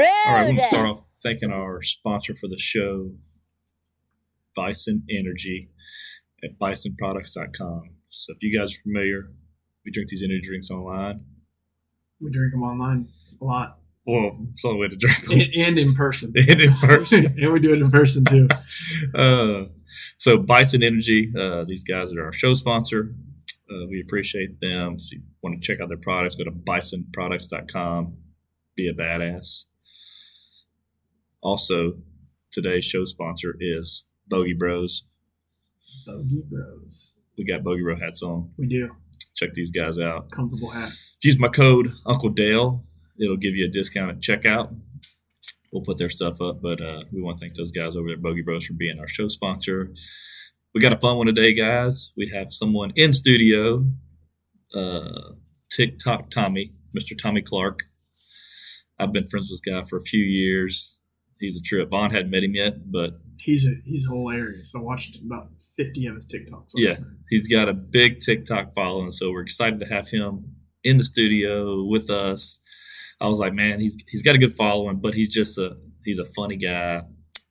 All right, Rude. we're going to start off thanking our sponsor for the show, Bison Energy at bisonproducts.com. So if you guys are familiar, we drink these energy drinks online. We drink them online a lot Well, it's the only way to drink and, them. and in person. and in person. and we do it in person too. uh, so Bison Energy, uh, these guys are our show sponsor. Uh, we appreciate them. If you want to check out their products, go to bisonproducts.com. Be a badass. Also, today's show sponsor is Bogey Bros. Bogey Bros. We got Bogey Bro hats on. We do. Check these guys out. Comfortable hat. If you use my code Uncle Dale, it'll give you a discount at checkout. We'll put their stuff up, but uh, we want to thank those guys over there at Bogey Bros for being our show sponsor. We got a fun one today, guys. We have someone in studio, uh, TikTok Tommy, Mr. Tommy Clark. I've been friends with this guy for a few years. He's a trip. Vaughn hadn't met him yet, but He's a, he's hilarious. I watched about 50 of his TikToks. Yeah. night. he's got a big TikTok following, so we're excited to have him in the studio with us. I was like, man, he's he's got a good following, but he's just a he's a funny guy,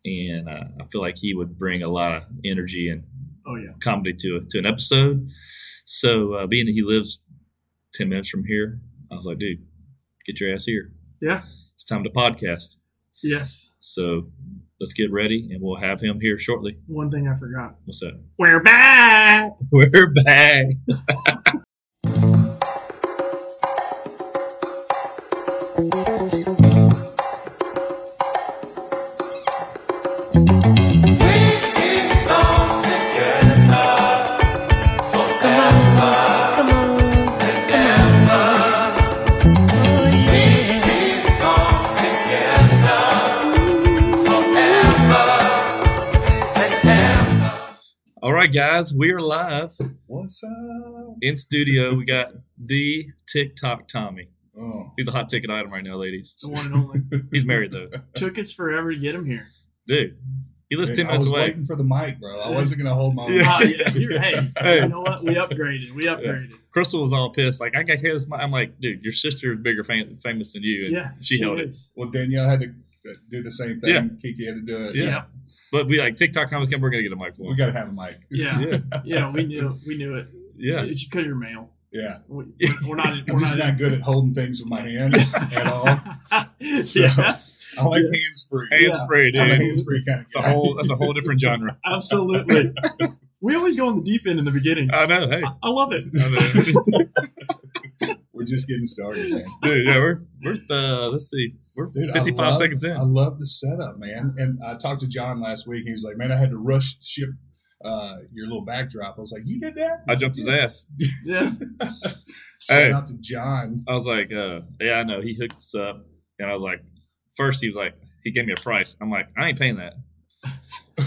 and uh, I feel like he would bring a lot of energy and Oh, yeah. comedy to to an episode. So uh, being that he lives ten minutes from here, I was like, dude, get your ass here. Yeah. It's time to podcast. Yes. So let's get ready, and we'll have him here shortly. One thing I forgot. What's that? We're back. We're back. right, guys, we are live What's up? in studio. We got the TikTok Tommy. Oh, He's a hot ticket item right now, ladies. The one and only. He's married though, Took us forever to get him here. dude. He lives ten I minutes was away. waiting for the mic, bro. I wasn't gonna hold my. Yeah. Oh, yeah. You're, hey, Hey. you know what? We upgraded. We upgraded. Crystal was all pissed, like I got to hear this. mic." I'm like, dude, your sister is bigger fam- famous than you, and Yeah. she, held it. is. Well, Danielle had to do the same thing. Yeah. Kiki had to do it. Yeah. Yeah. But we like TikTok Tommy's coming. We're gonna get a mic for we got to have a mic. Yeah. Yeah, Yeah. We knew. We knew it. yeah. It's because you're male. yeah. We, we're not. I'm just not. not good at holding things with my hands at all. So- yes. I like Yeah. hands free. Hands Yeah. free, I'm a dude. hands free kind of That's a whole. That's a whole different genre. Absolutely. we always go in the deep end in the beginning. I know. Hey, I, I love it. I know. We're just getting started, man. dude. Yeah, we're we're uh, let's see, we're Dude, 55 love- seconds in. I love the setup, man. And I talked to John last week. He was like, "Man, I had to rush ship uh, your little backdrop." I was like, "You did that?" I jumped his ass. Yes. Shout Hey. out to John. I was like, uh, yeah, I know. He hooked us up, and I was like, first he was like, he gave me a price. I'm like, I ain't paying that.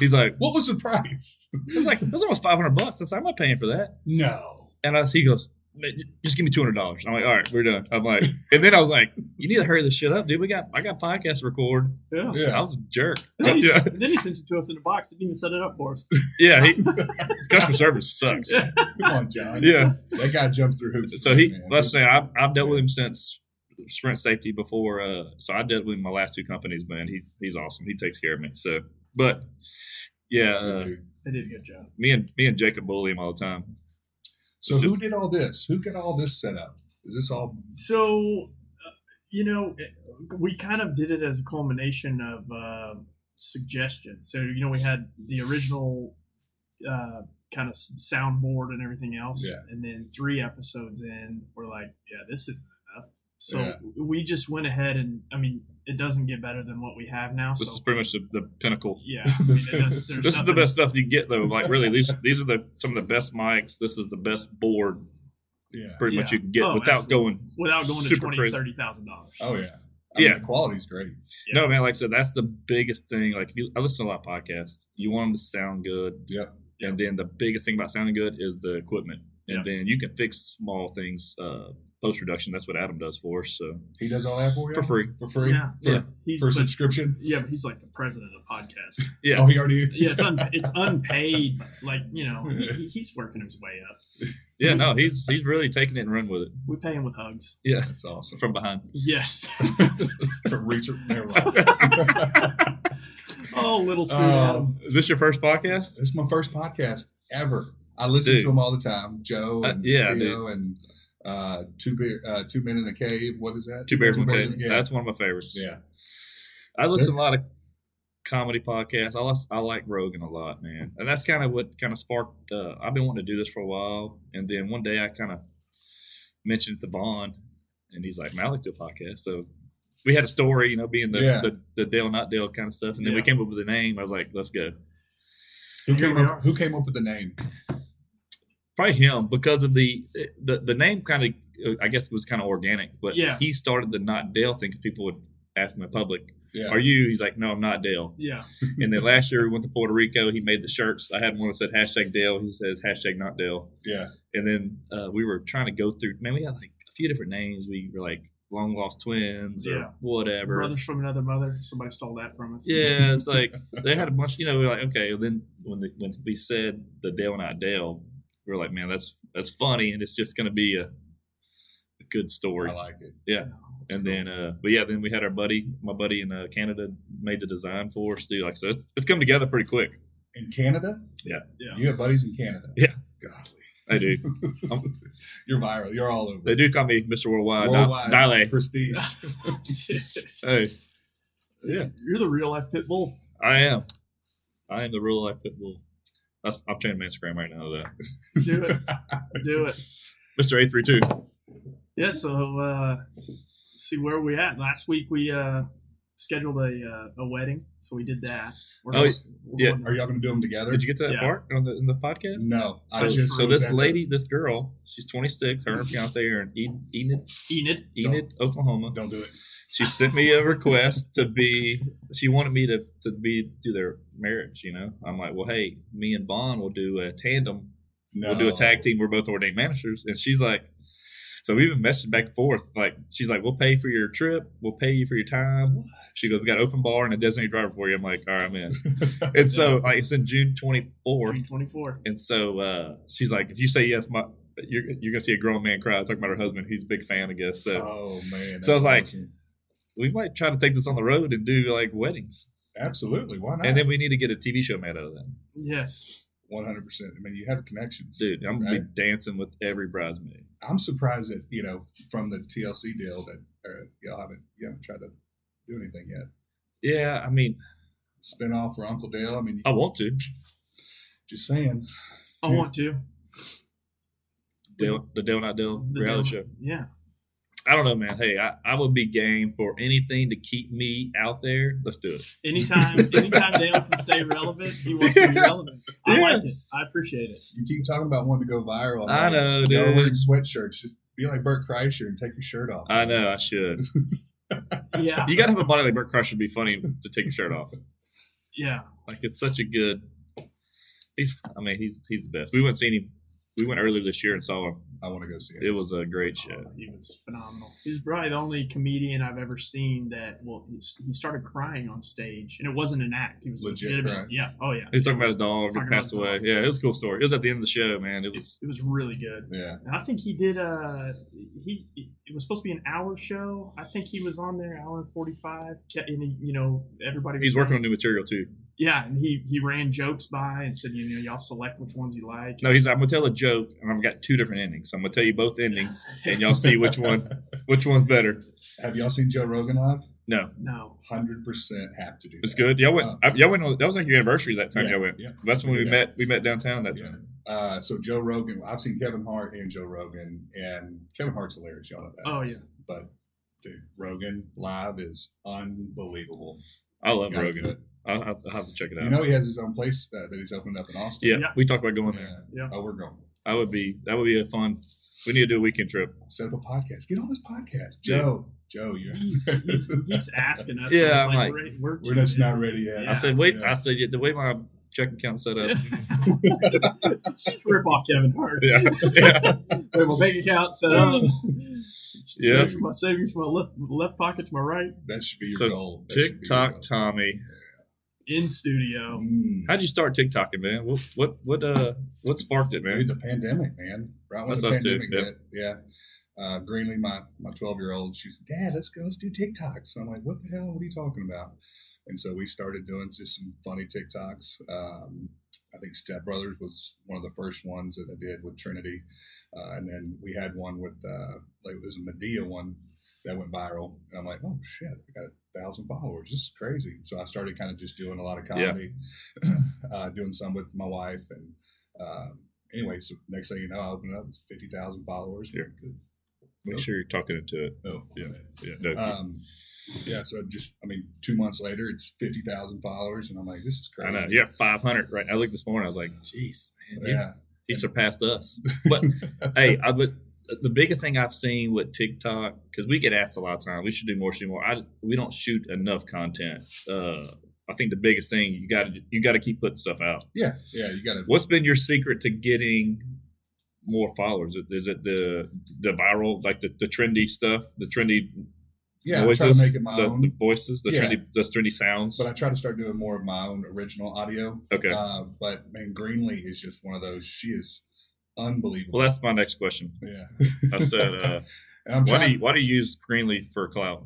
He's like, What was the price? it was like it was almost 500 bucks. I said, I'm not paying for that. No. And I, he goes, "Man, just give me 200 dollars. I'm like, all right, we're done. I'm like, and then I was like, you need to hurry this shit up, dude. We got I got podcasts to record. Yeah. yeah. I was a jerk. And then, he, yeah, and then he sent it to us in a box. Didn't even set it up for us. yeah. He, customer service sucks. Yeah. Come on, John. Yeah. That guy jumps through hoops. So he, man. let's say I've, I've dealt with him since Sprint Safety before. Uh, so I dealt with him my last two companies, man. He's he's awesome. He takes care of me. So, but yeah, Good uh, dude. They did a good job. me and me and Jacob bully him all the time. So who did all this? Who got all this set up? Is this all? So, uh, you know, we kind of did it as a culmination of uh, suggestions. So, you know, we had the original uh, kind of soundboard and everything else. Yeah. And then three episodes in, we're like, yeah, this enough. So Yeah. we just went ahead and, I mean, it doesn't get better than what we have now. This so, is pretty much the, the pinnacle. yeah. I mean, does, there's This is the best stuff you get though. Like really, these these are the some of the best mics. This is the best board Yeah. pretty much you can get Oh, without absolutely. going. without going to super twenty, crazy. thirty thousand dollars. Oh yeah. I Yeah. Mean, the quality's great. Yeah. No man, like I said, that's the biggest thing. Like if you, I listen to a lot of podcasts. You want them to sound good. Yep. And then the biggest thing about sounding good is the equipment. And Yeah. then you can fix small things, uh, post production. That's what Adam does for us. So He does all that for you for free. For free. Yeah, For, yeah. He's, for but- subscription. yeah, but he's like the president of podcasts. Yeah. Oh, he already. yeah, it's un- it's unpaid. Like you know, he, he- he's working his way up. Yeah, no, he's he's really taking it and run with it. We pay him with hugs. Yeah, That's awesome. from behind. Yes. From Richard. Never mind. oh, little spoon. Oh. Is this your first podcast? This is my first podcast ever. I listen Dude. to them all the time. Joe Uh, and yeah, Theo and uh, two beer, uh, two men in a cave. What is that? Two Bears in a in Cave. Yeah, That's one of my favorites. yeah. I listen to a lot of comedy podcasts. I lis- I like Rogan a lot, man, and that's kind of what kind of sparked. Uh, I've been wanting to do this for a while, and then one day I kind of mentioned it to Vaughn, and he's like, "Man, I like do a podcast." So we had a story, you know, being the Yeah. the, the Dale not Dale kind of stuff, and then we came up with a name. I was like, "Let's go." Who came up? Who came up with the name? Probably him because of the the the name kind of I guess was kind of organic, but Yeah. he started the not Dale thing because people would ask him in public, Yeah. "Are you?" He's like, "No, I'm not Dale." Yeah. And then last year we went to Puerto Rico. He made the shirts. I had one that said hashtag Dale. He said hashtag not Dale. yeah. And then uh, we were trying to go through. Man, we had like a few different names. We were like long lost twins or Yeah. whatever. Brothers from another mother. Somebody stole that from us. Yeah, it's like they had a bunch. You know, we are like, okay. Then when the, when we said the Dale not Dale, we were like, man, that's that's funny, and it's just going to be a a good story. I like it. Yeah. And then, uh, but yeah, then we had our buddy, my buddy in uh, Canada, made the design for us. Dude, like so, it's it's come together pretty quick. In Canada? Yeah. Yeah. You have buddies in Canada? Yeah. Golly. I do. You're viral. You're all over. They do call me Mr. Worldwide. Worldwide Dale. prestige. Hey, Yeah. You're the real life Pitbull. I am. I am the real life Pitbull. That's, I'm changing my Instagram right now. That Do it. Do it. Mr. Eight Three Two. Yeah, so uh see where we at. Last week we uh scheduled a uh, a wedding, so we did that. We're Oh, just- we're yeah. going- Are y'all going to do them together? Did you get to that Yeah. part on the in the podcast? No. I So, just so this at the- lady, this girl, she's 26. Her and her fiance are in Enid, Enid, Enid. Enid Oklahoma. Don't do it. She sent me a request to be. She wanted me to to be do their marriage. You know, I'm like, well, hey, me and Vaughn will do a tandem No. we'll do a tag team. We're both ordained ministers, And she's like, so we've been messaging back and forth. Like, she's like, we'll pay for your trip. We'll pay you for your time. What? She goes, we got open bar and a designated driver for you. I'm like, all right, I'm in. And so, like, it's in June 24th. 24. And so uh, she's like, if you say yes, my you're, you're going to see a grown man cry. Talking about her husband. He's a big fan, I guess. So oh man. So I was that's like- awesome. we might try to take this on the road and do like weddings. absolutely. Why not? And then we need to get a TV show made out of that. Yes. One hundred percent. I mean, you have connections. Dude, I'm going to Right. be dancing with every bridesmaid. I'm surprised that you know from the TLC deal that uh, y'all haven't you haven't tried to do anything yet. Yeah, I mean, Spin off for Uncle Dale. I mean, I want to. just saying. I want to. Dale, the Dale Not Dale The reality Dale- show. Yeah. I don't know, man. Hey, I, I would be game for anything to keep me out there. Let's do it. Anytime anytime Dale can stay relevant, he wants to be relevant. I like it. I appreciate it. You keep talking about wanting to go viral. I know, Y'all dude. wearing sweatshirts. Just be like Bert Kreischer and take your shirt off. I know I should. Yeah. You got to have a body like Bert Kreischer to be funny to take your shirt off. Yeah. Like it's such a good. He's. I mean, he's he's the best. We went and seen him. We went earlier this year and saw him. I want to go see it. It was a great show. Oh, he was phenomenal. He's probably the only comedian I've ever seen that well, he's, he started crying on stage, and it wasn't an act. He was Legit legitimate. cry. Yeah. Oh yeah. He was talking about his dog Talking that passed away. dog. Yeah, it was a cool story. It was at the end of the show, man. It It, was. it was really good. Yeah. And I think he did. Uh, he it was supposed to be an hour show. I think he was on there hour and forty five. And he, you know, everybody. Was He's working on new material too. Yeah, and he he ran jokes by and said, you know, y'all select which ones you like. No, he's. I'm gonna tell a joke, and I've got two different endings. So I'm gonna tell you both endings, and y'all see which one which one's better. Have y'all seen Joe Rogan live? No, No. Hundred percent have to do. it's that. good. Y'all went. Uh, I, y'all went. On, that was like your anniversary that time yeah, y'all went. Yeah. That's when we Yeah. met. We met downtown that Yeah. time. Uh, so Joe Rogan, I've seen Kevin Hart and Joe Rogan, and Kevin Hart's hilarious. Y'all know that. Oh yeah. But dude, Rogan live is unbelievable. I love Gotta Rogan. It. I'll have, I'll have to check it out. You know he has his own place uh, that he's opened up in Austin. yeah, Yeah. we talked about going there. Yeah. Yeah. Oh, we're going. I would be. That would be a fun. We need to do a weekend trip. Set up a podcast. Get on this podcast, Joe. Joe, you. He's, he's, he keeps asking us. Yeah, I'm like, we're, we're, We're just not ready yet. Yeah. I said, wait. Yeah. I said, yeah, the way my checking account set up. Just rip off Kevin Hart. yeah, yeah, Wait, my bank account set up. yeah. Savings, my savings, my left left pocket to my right. That should be your So, goal. That should be your TikTok goal. Tommy. In studio. Mm. How'd you start TikToking, man? What what what uh what sparked it, Dude, man? the pandemic, man. Right when That's the us too, pandemic yep. hit. Yeah. Uh, Greenlee, my my twelve year old, she's Dad, let's go, let's do TikToks. So I'm like, what the hell? What are you talking about? And so we started doing just some funny TikToks. Um, I think Step Brothers was one of the first ones that I did with Trinity, uh, and then we had one with uh, like there's a Madea one that went viral, and I'm like, oh shit, I got a thousand followers. This is crazy. So I started kind of just doing a lot of Yeah. comedy, uh, doing some with my wife, and um, anyway, so next thing you know, I open it up, it's fifty thousand followers. Yeah. Make sure you're talking into it. Oh, Yeah. yeah. Yeah. No, Um, yeah, so just I mean, two months later, it's fifty thousand followers, and I'm like, this is I crazy. know. Yeah, 500 right. I looked this morning. I was like, "Jeez, man, yeah. he surpassed us." But hey, I but the biggest thing I've seen with TikTok because we get asked a lot of times, we should do more, shoot more. I we don't shoot enough content. Uh, I think the biggest thing you got to you got to keep putting stuff out. yeah, yeah, you got to. What's been your secret to getting more followers? Is it the the viral like the, the trendy stuff, the trendy Yeah, I voices, try to make it my the, own, the voices, the Yeah. trendy the trendy sounds? but I try to start doing more of my own original audio. Okay. Uh, but man, Greenlee is just one of those. She is unbelievable. well, that's my next question. yeah. I said, uh, why do you why do you use Greenlee for clout?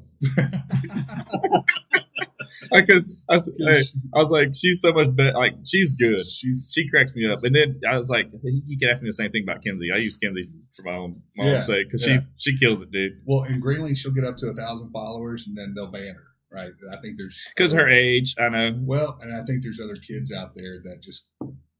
Because I, was- hey, I was like, she's so much better. Like she's good. She's She cracks me up. And then I was like, he could ask me the same thing about Kenzie. I use Kenzie for my own my Yeah, own sake because yeah. she she kills it, dude. well in Greenlee, she'll get up to a thousand followers, and then they'll ban her. Right? I think there's Because her age, I know. Well, and I think there's other kids out there that just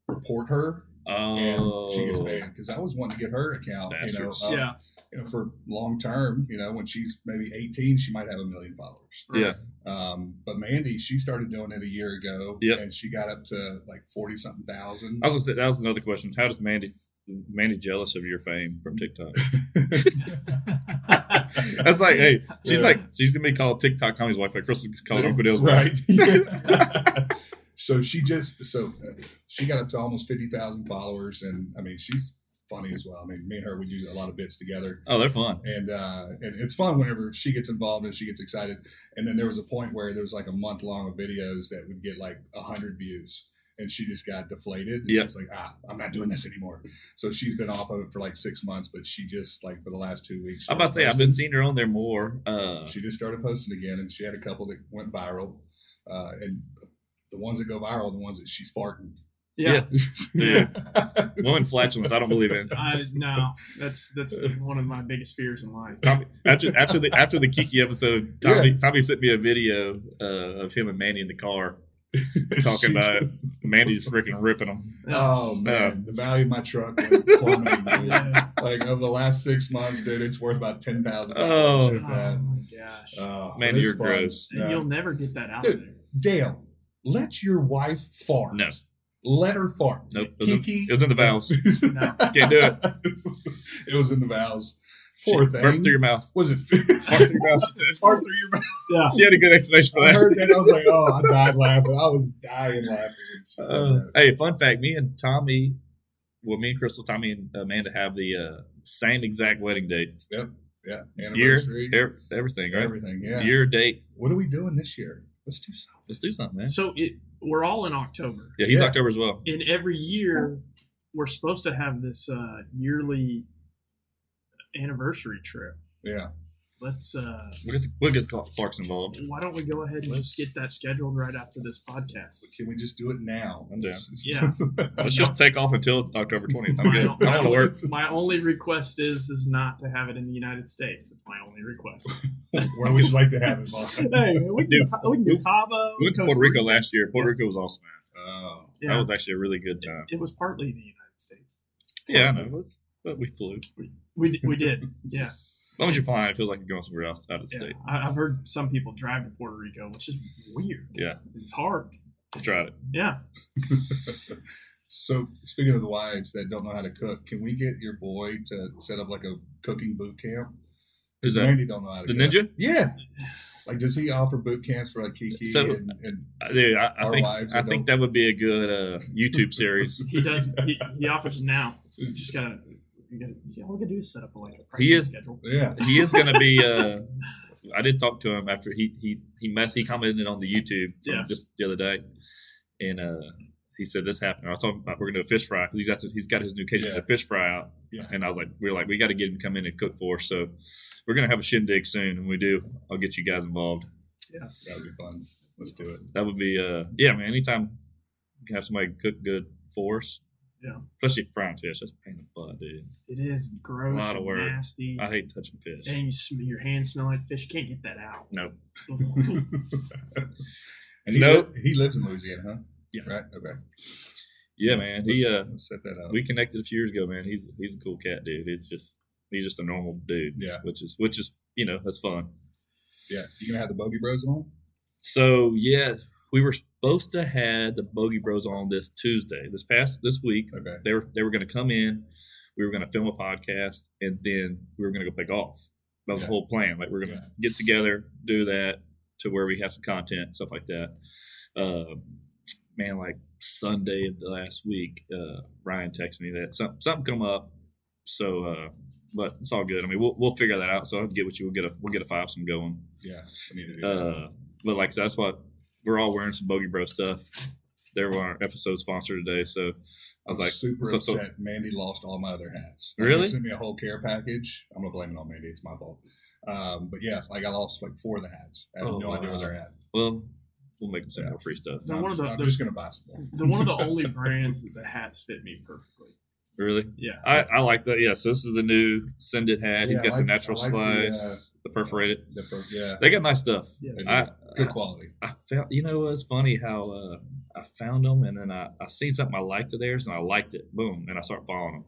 report her Oh, and she gets banned because I was wanting to get her account, you know, Bastards. uh, yeah. you know, for long term. You know, when she's maybe 18, she might have a million followers. Yeah. Um, but Mandy, she started doing it a year ago, Yep. and she got up to like forty something thousand. I was gonna say that was another question. How does Mandy Mandy jealous of your fame from TikTok? That's like, hey, she's Yeah. like, she's gonna be called TikTok Tommy's wife, like Crystal called Uncle Dale's right? wife. so she just so uh, she got up to almost fifty thousand followers, and I mean she's funny as well. I mean, me and her we do a lot of bits together. Oh, they're fun. and uh, and it's fun whenever she gets involved and she gets excited. And then there was a point where there was like a month long of videos that would get like a hundred views, and she just got deflated. And Yeah. she's like, ah, I'm not doing this anymore. So she's been off of it for like six months, but she just like for the last two weeks. I'm about to say started I've been seeing her on there more. Uh. She just started posting again, and she had a couple that went viral, uh, and the ones that go viral, are the ones that she's farting. Yeah. Yeah. woman flatulence, I don't believe in. I, no, that's that's the, one of my biggest fears in life. Tommy, after after the after the Kiki episode, Tommy, Tommy sent me a video uh, of him and Mandy in the car. Talking She about it. just- Mandy's freaking ripping them. Oh man, the value of my truck went plummeting. Yeah. like over the last six months, dude, it's worth about ten thousand Oh. dollars. Oh my gosh. Oh, Man, you're fun. gross. Yeah. you'll never get that out Dude. there. Dale, let your wife fart. No. Let her fart. Nope, it was, in, it was in the vows. No. Can't do it. it was in the vows. Poor She- Burp thing. through your mouth. was it Fart through your mouth. Fart through your mouth? Yeah. She had a good explanation for I that. heard that. I was like, oh, I died laughing. I was dying laughing. when she said Uh, hey, fun fact: me and Tommy, well, me and Crystal, Tommy and Amanda have the uh, same exact wedding date, Yep. Yeah, year, anniversary, er- everything, right? everything. Yeah. Year, date. What are we doing this year? Let's do something. Let's do something, man. So it, we're all in October. Yeah, he's Yeah. October as well. And every year, we're supposed to have this uh, yearly anniversary trip. Yeah. Let's. Uh, We'll get, the, we'll get Clark's involved. why don't we go ahead and Let's- just get that scheduled right after this podcast? Can we just do it now? I'm down. Yeah. Let's just take off until October 20th. I'm My, good. o- I my want to only, work. my only request is is not to have it in the United States. It's my only request. Where would you like to have it, Bob? hey, we can do, we can do Cabo. We went to Costa Puerto Rico last year. Puerto Rico was awesome, man. Oh, Yeah, That was actually a really good time. it was partly in the United States. Yeah, I know. Let's- But we flew. We, we did, yeah. As long as you're flying, it feels like you're going somewhere else out of the yeah. state. I, I've heard some people drive to Puerto Rico, which is weird. Yeah. it's hard. I tried it. Yeah, So speaking of the wives that don't know how to cook, can we get your boy to set up like a cooking boot camp? Who's Because that? Randy don't know how to The cook. ninja? Yeah. Like, does he offer boot camps for like Kiki So- and, and Uh, Dude, I, I Our think wives I that think don't- that would be a good uh, YouTube series. he does. He, he offers now. You just gotta. You gotta. All we gotta do is set up a, like a He is- schedule. yeah, he is going to be uh, I did talk to him after he he he mess he commented on the YouTube from Yeah. just the other day, and uh, he said this happened. I was talking about we're gonna do a fish fry because he's got he's got his new kitchen Yeah. of fish fry out, Yeah. and I was like, we are like, we got to get him to come in and cook for us. So we're gonna have a shindig soon, and we do. I'll get you guys involved. Yeah, that would be fun. Let's do it. That would be uh yeah, man. Anytime you can have somebody cook good for us, Yeah. especially frying fish, that's a pain in the butt, dude. It is gross, Lot of and work. nasty, I hate touching fish. and you sm- your hands smell like fish. You can't get that out. Nope. and he, Nope. li- he lives in Louisiana, huh? Yeah. Right. Okay. Yeah, man. He Let's- uh let's set that up. we connected a few years ago, man. He's he's a cool cat, dude. He's just he's just a normal dude. Yeah. Which is which is you know that's fun. yeah. You gonna have the Bogey Bros on? So yeah, we were supposed to have the Bogey Bros on this Tuesday, this past this week. Okay. They were they were going to come in. We were going to film a podcast, and then we were going to go play golf. That was Yeah. the whole plan. Like we're going to get together, do that to where we have some content, stuff like that. Uh, man, like Sunday of the last week, uh, Ryan texted me that some, something come up. So, uh, but it's all good. I mean, we'll we'll figure that out. So I'll get with you. We'll get a we'll get a five some going. Yeah. We need to do that. Uh, but like said, that's what we're all wearing some Bogey Bro stuff. They're our episode sponsor today, so I I'm was like, super so- so- upset. Mandy lost all my other hats. Like, Really? They sent me a whole care package. I'm gonna blame it on Mandy. It's my fault. Um, but yeah, like I lost like four of the hats. I have Oh, no idea where they're at. well, we'll make them some Yeah. more free stuff. They're I'm, one of the- I'm just gonna buy some more. They're one of the only brands that the hats fit me perfectly. Really, Yeah. I, I like that. Yeah, so this is the new Send It hat. He's Yeah, I got the natural I like the, slice, uh, the, perforated. The per- yeah, They got nice stuff. Yeah. I, good quality. I felt, you know, it's funny how uh, I found them and then I, I seen something I liked of theirs and I liked it. Boom. And I start following them.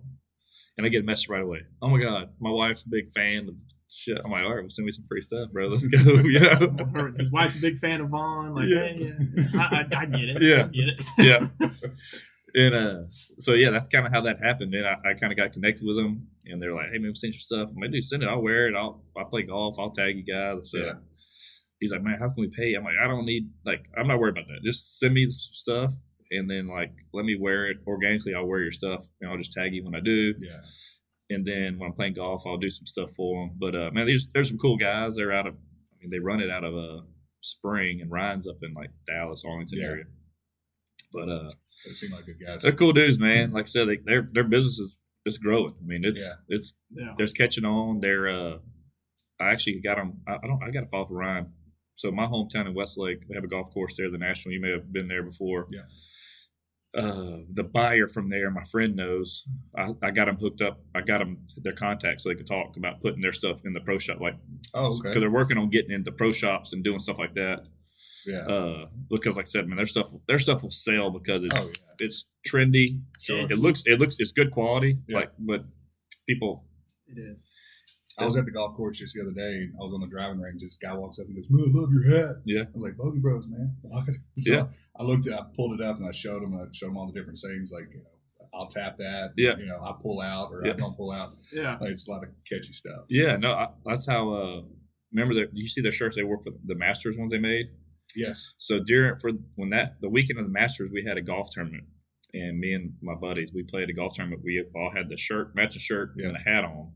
And I get a message right away. Oh my God, my wife's a big fan of shit. I'm like, all right, well, send me some free stuff, bro. Let's go. you know? Her- His wife's a big fan of Vaughn. Like, Yeah. yeah, yeah. I, I, I get it. Yeah. I get it. yeah. And uh, so yeah, that's kind of how that happened. And I, I kind of got connected with them, and they're like, "Hey, man, send your stuff." I'm like, "Dude, send it. I'll wear it. I'll I play golf. I'll tag you guys." I said, Yeah. "He's like, man, how can we pay?" I'm like, "I don't need like I'm not worried about that. Just send me stuff, and then like let me wear it organically. I'll wear your stuff, and I'll just tag you when I do. Yeah, And then when I'm playing golf, I'll do some stuff for them. But uh, man, there's there's some cool guys. They're out of, I mean, they run it out of uh, Spring, and Ryan's up in like Dallas, Arlington Yeah. area. But uh, they seem like good guys. they're cool dudes, man. Like I said, they, their their business is it's growing. I mean, it's Yeah. it's Yeah. they're catching on. They're uh, I actually got them. I, I don't. I got to follow up with Ryan. So my hometown in Westlake, they have a golf course there, the National. You may have been there before. Yeah. Uh, the buyer from there, my friend knows. I, I got them hooked up. I got them their contacts so they could talk about putting their stuff in the pro shop, like Oh, okay. because they're working on getting into pro shops and doing stuff like that. Yeah. Uh, because like I said, man, their stuff their stuff will sell because it's oh, yeah. it's trendy. Sure. It looks it looks it's good quality. Yeah. Like but people It is. I was at the golf course just the other day. and I was on the driving range. This guy walks up and goes, "Man, I love your hat." Yeah. I was like, "Bogey Bros, man." so Yeah. I looked at, I pulled it up, and I showed him. I showed him all the different sayings, like you know, I'll tap that. Yeah. You know, I pull out or Yeah. I don't pull out. Yeah. Like, it's a lot of catchy stuff. Yeah, no, I, that's how. Uh, remember that you see their shirts they wore for the Masters ones they made. Yes. So during for when that the weekend of the Masters, we had a golf tournament, and me and my buddies we played a golf tournament. We all had the shirt, matching shirt, and a hat on.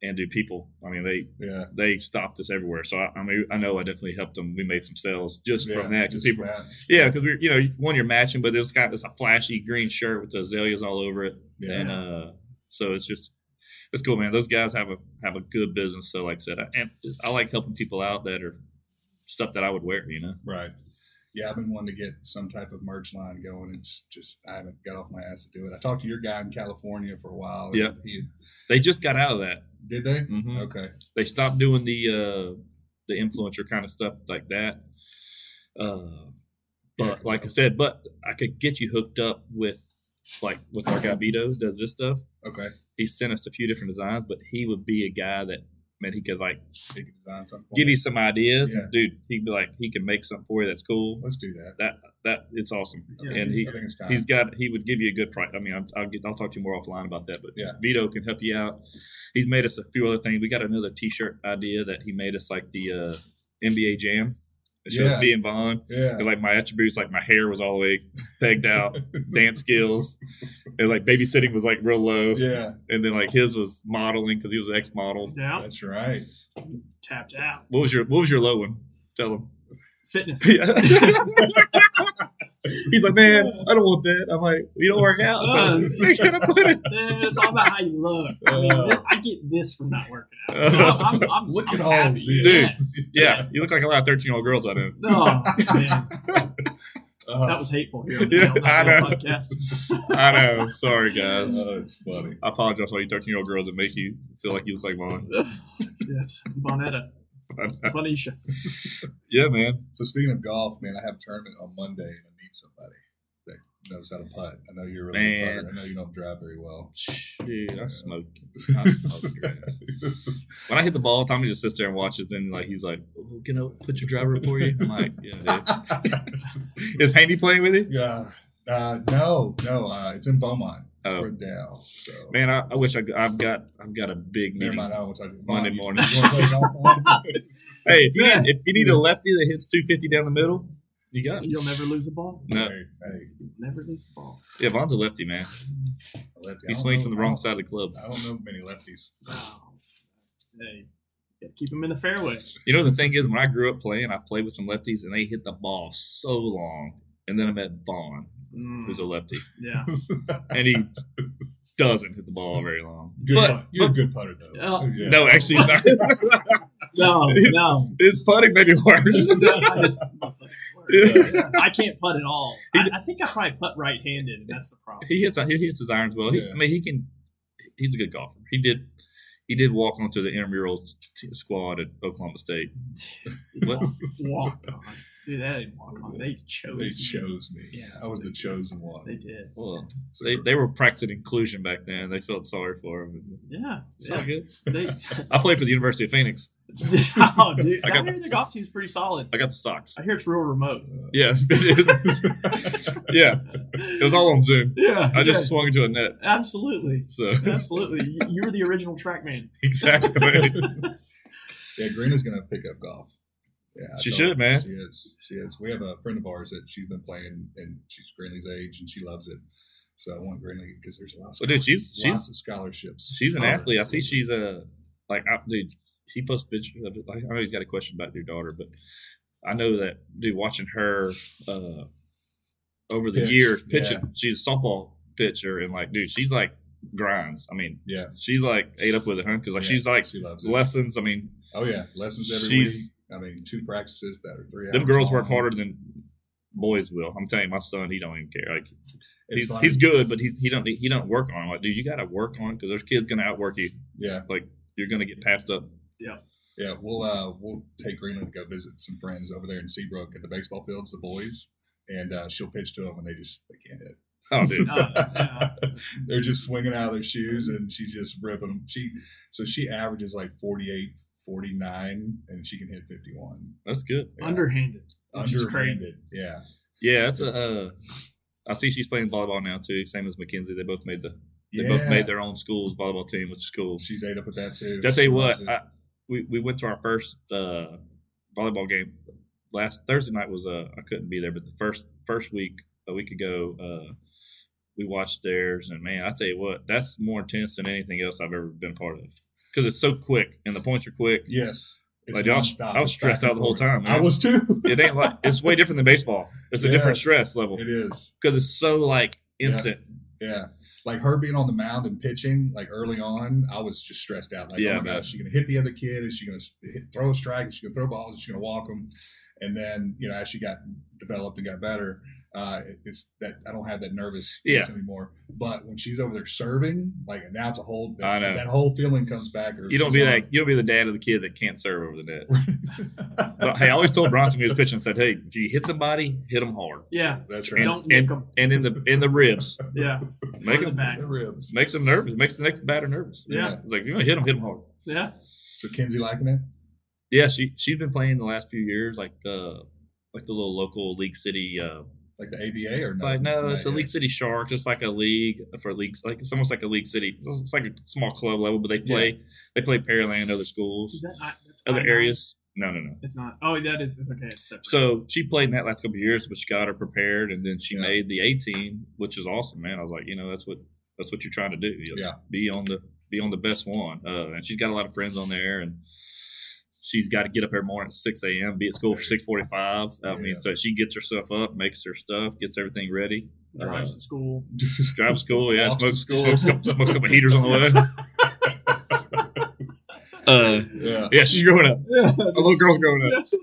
And do people? I mean, they Yeah. they stopped us everywhere. So I, I mean, I know I definitely helped them. We made some sales just yeah. from that because people. Yeah, because we're you know one you're matching, but it's got this a flashy green shirt with the azaleas all over it. Yeah. and uh, so it's just it's cool, man. Those guys have a have a good business. So, like I said, I, I like helping people out that are stuff that I would wear. You know, Right. Yeah, I've been wanting to get some type of merch line going. It's just I haven't got off my ass to do it. I talked to your guy in California for a while. Yeah. They just got out of that. did they? hmm Okay. They stopped doing the uh, the influencer kind of stuff like that. Uh, Yeah, but 'cause like I said, but I could get you hooked up with like with our guy Vito does this stuff. Okay. He sent us a few different designs, but he would be a guy that man he could like He could design something. give you some ideas, Yeah. dude. He'd be like he can make something for you that's cool. Let's do that. That that it's awesome. Yeah, and he I think it's time. he's got he would give you a good price. I mean, I'll, I'll get I'll talk to you more offline about that. But Yeah. Vito can help you out. He's made us a few other things. We got another T-shirt idea that he made us like the uh, NBA Jam. It shows Yeah. me and Vaughn. Yeah. And like my attributes, like my hair was all the way pegged out, dance skills, and like babysitting was like real low. Yeah. And then like his was modeling because he was an ex model. Yeah, That's right. tapped out. What was your What was your low one? Tell him. Fitness. He's like, man, I don't want that. I'm like, you don't work out. Uh, So, where can I put it? It's all about how you look. I mean, Uh. I get this from not working out. Uh. So I'm, I'm, I'm, Look I'm all happy. this. Yes. Yeah, you look like a lot of 13 year old girls I know. Oh, man. Uh, That was hateful here Yeah, I know. podcast. I know. Sorry, guys. oh, it's funny. I apologize to all you 13 year old girls that make you feel like you look like Vaughn. Yes, Bonetta, Bonisha. yeah, man. So speaking of golf, man, I have a tournament on Monday and I need somebody that knows how to putt. I know you're really good putter. I know you don't drive very well. Dude, I smoke. I smoke. When I hit the ball, Tommy just sits there and watches, and like he's like, oh, "Can I put your driver for you?" I'm like, "Yeah." Dude. Is Handy playing with you? yeah. Uh, no, no, uh, it's in Beaumont. It's Oh. for Dow. So Man, I, I wish I, I've got I've got a big never meeting. mind. I talk to. Monday morning. you wanna play golf on? Hey, if you need, if you need a lefty that hits 250 down the middle, you got it. You'll never lose a ball. No, Hey, hey, never lose a ball. yeah, Vaughn's a lefty man. a lefty. He swings from the wrong side of the club. I don't know many lefties. Wow. Hey, keep him in the fairway. You know the thing is, when I grew up playing, I played with some lefties, and they hit the ball so long. And then I met Vaughn, Mm, who's a lefty, yeah. and he doesn't hit the ball very long. Good but, putt. You're but- a good putter, though. Oh, Yeah. no, actually, he's not. No, no. his putting may be worse. I, uh, Yeah. I can't putt at all. He I, d- I think I probably putt right-handed, and that's the problem. he hits he hits his irons well. He, Yeah. I mean, he can. He's a good golfer. He did. He did walk onto the intramural t- squad at Oklahoma State. What? Walked on. Dude, that didn't walk on. They chose. They me. chose me. Yeah. I was the chosen one. They did. Well, So- they, they were practicing inclusion back then. They felt sorry for him. Yeah. It's all yeah. good. They, I played for the University of Phoenix. oh, dude. I I, got- hear the golf team's pretty solid. I got the socks. I hear it's real remote. Yeah, it is. yeah, it was all on Zoom. Yeah. I just yeah, swung into a net. absolutely. So Absolutely. You, you were the original track man. exactly. Yeah, Greenlee's gonna pick up golf. Yeah, I She should, her. man. She is. She is. We have a friend of ours that she's been playing, and she's Greenlee's age, and she loves it. So I want Greenlee because there's a lot of Well, dude, she's lots she's of scholarships. she's an athlete. I see she's a like, I, dude. He posts pictures of it. Like, I know he's got a question about your daughter, but I know that, dude. Watching her uh over the Pitch, years pitching, yeah. she's a softball pitcher, and like, dude, she's like grinds. I mean, Yeah, she's like ate up with it, huh? Because like yeah, she's like she loves it. lessons. I mean, Oh yeah, lessons every She's- week. I mean, two practices that are three. them girls long. work harder than boys will. I'm telling you, my son, he don't even care. Like It's he's he's good, but he's he don't he don't work on it. Like, dude, you got to work on it because there's kids gonna outwork you. Yeah, Like you're gonna get passed up. Yeah. Yeah, we'll uh we'll take Greenland to go visit some friends over there in Seabrook at the baseball fields, the boys, and uh, she'll pitch to them, and they just they can't hit. Oh, dude. Uh, yeah. They're just swinging out of their shoes, and she's just ripping them. She so she averages like 48, 49, and she can hit fifty one. That's good. Yeah. Underhanded. Which crazy. Underhanded, yeah. Yeah, that's It's- a. Uh, I see she's playing volleyball now too. Same as Mackenzie. They both made the they yeah. both made their own schools volleyball team, which is cool. She's ate up with that too. I tell you what. I, we we went to our first uh, volleyball game last Thursday night. Was uh, I couldn't be there, but the first first week a week ago, uh, we watched theirs, and man, I tell you what, that's more intense than anything else I've ever been a part of because it's so quick and the points are quick. yes. It's Like, I was- I was stressed out the whole time, I was too. It ain't like it's way different than baseball. It's a different stress level It is. because it's so like instant. Yeah. Like her being on the mound and pitching, like early on, I was just stressed out. Like, oh Yeah, oh my. God, is she going to hit the other kid? Is she going to hit, throw a strike? Is she going to throw balls? Is she going to walk them? And then, you know, as she got developed and got better, uh, it's that I don't have that nervous Yeah. anymore. But when she's over there serving, like now it's a whole that, I know. that whole feeling comes back. or You don't be on- that. You don't be the dad of the kid that can't serve over the net. But hey, I always told Bronson when he was pitching, said, "Hey, if you hit somebody, hit them hard, Yeah. That's and right. Don't nick and, 'em. and in the in the ribs, Yeah. make them back. The ribs. makes them nervous, makes the next batter nervous. Yeah. It's like you're gonna hit them, hit them hard. Yeah. So Kenzie liking it? Yeah, she she's been playing the last few years, like uh like the little local League City. Uh, Like the ABA or no? like no, it's a Not League. City Sharks. just like a league for leagues. Like it's almost like a League City. It's like a small club level, but they play they play Pearland, other Is schools, that that's other I9? areas. No, no, no. It's not. Oh, that is. It's okay. It's separate. So she played in that last couple of years, but she got her prepared, and then she Yeah. made the A team, which is awesome, man. I was like, you know, that's what that's what you're trying to do. You know, Yeah. be on the be on the best one. Uh, and she's got a lot of friends on there, and she's got to get up every morning at six a.m. Be at school for six forty-five. I mean, Yeah. so she gets herself up, makes her stuff, gets everything ready, drives uh, to school. drives to school. Yeah, Walks smokes, school. smokes, a couple- smokes a couple heaters on the way. Uh, yeah. yeah, she's growing up. Yeah. A little girl's growing up.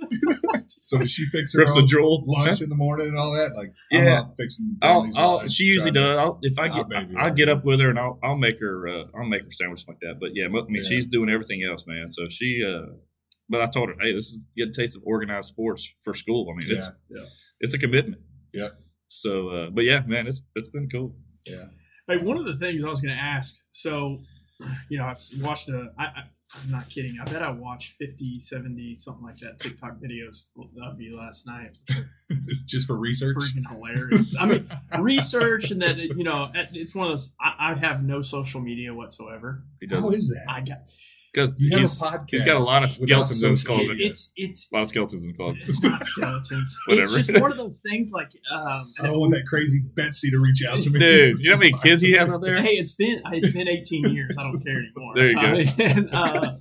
So does she fix her Rips a own jewel. lunch in the morning and all that? Like, I'm Yeah. fixing. I'll, I'll, she usually does. I'll, if I get, you I'll get up with her and I'll, I'll make her, uh, I'll make her sandwich like that. But yeah, I mean, Yeah. she's doing everything else, man. So she, uh, but I told her, hey, this is get a taste of organized sports for school. I mean, it's, Yeah. it's a commitment. Yeah. So, uh, but yeah, man, it's it's been cool. Yeah. Hey, one of the things I was going to ask. So, you know, I s- watched a. I, I, I'm not kidding. I bet I watched 50, 70, something like that TikTok videos of you last night. Just for research. Freaking hilarious. I mean, research and that you know, it's one of those. I, I have no social media whatsoever. He How does is that? I got because You he's, he's got a lot of skeletons in his closet. it's it's a lot of skeletons in his closet. it's not skeletons. Whatever. It's just one of those things like um, I don't want that crazy Betsy to reach out to me. Dude, you know how many kids he has out there? Hey, it's been it's been 18 years. I don't care anymore. There you go. I mean, uh,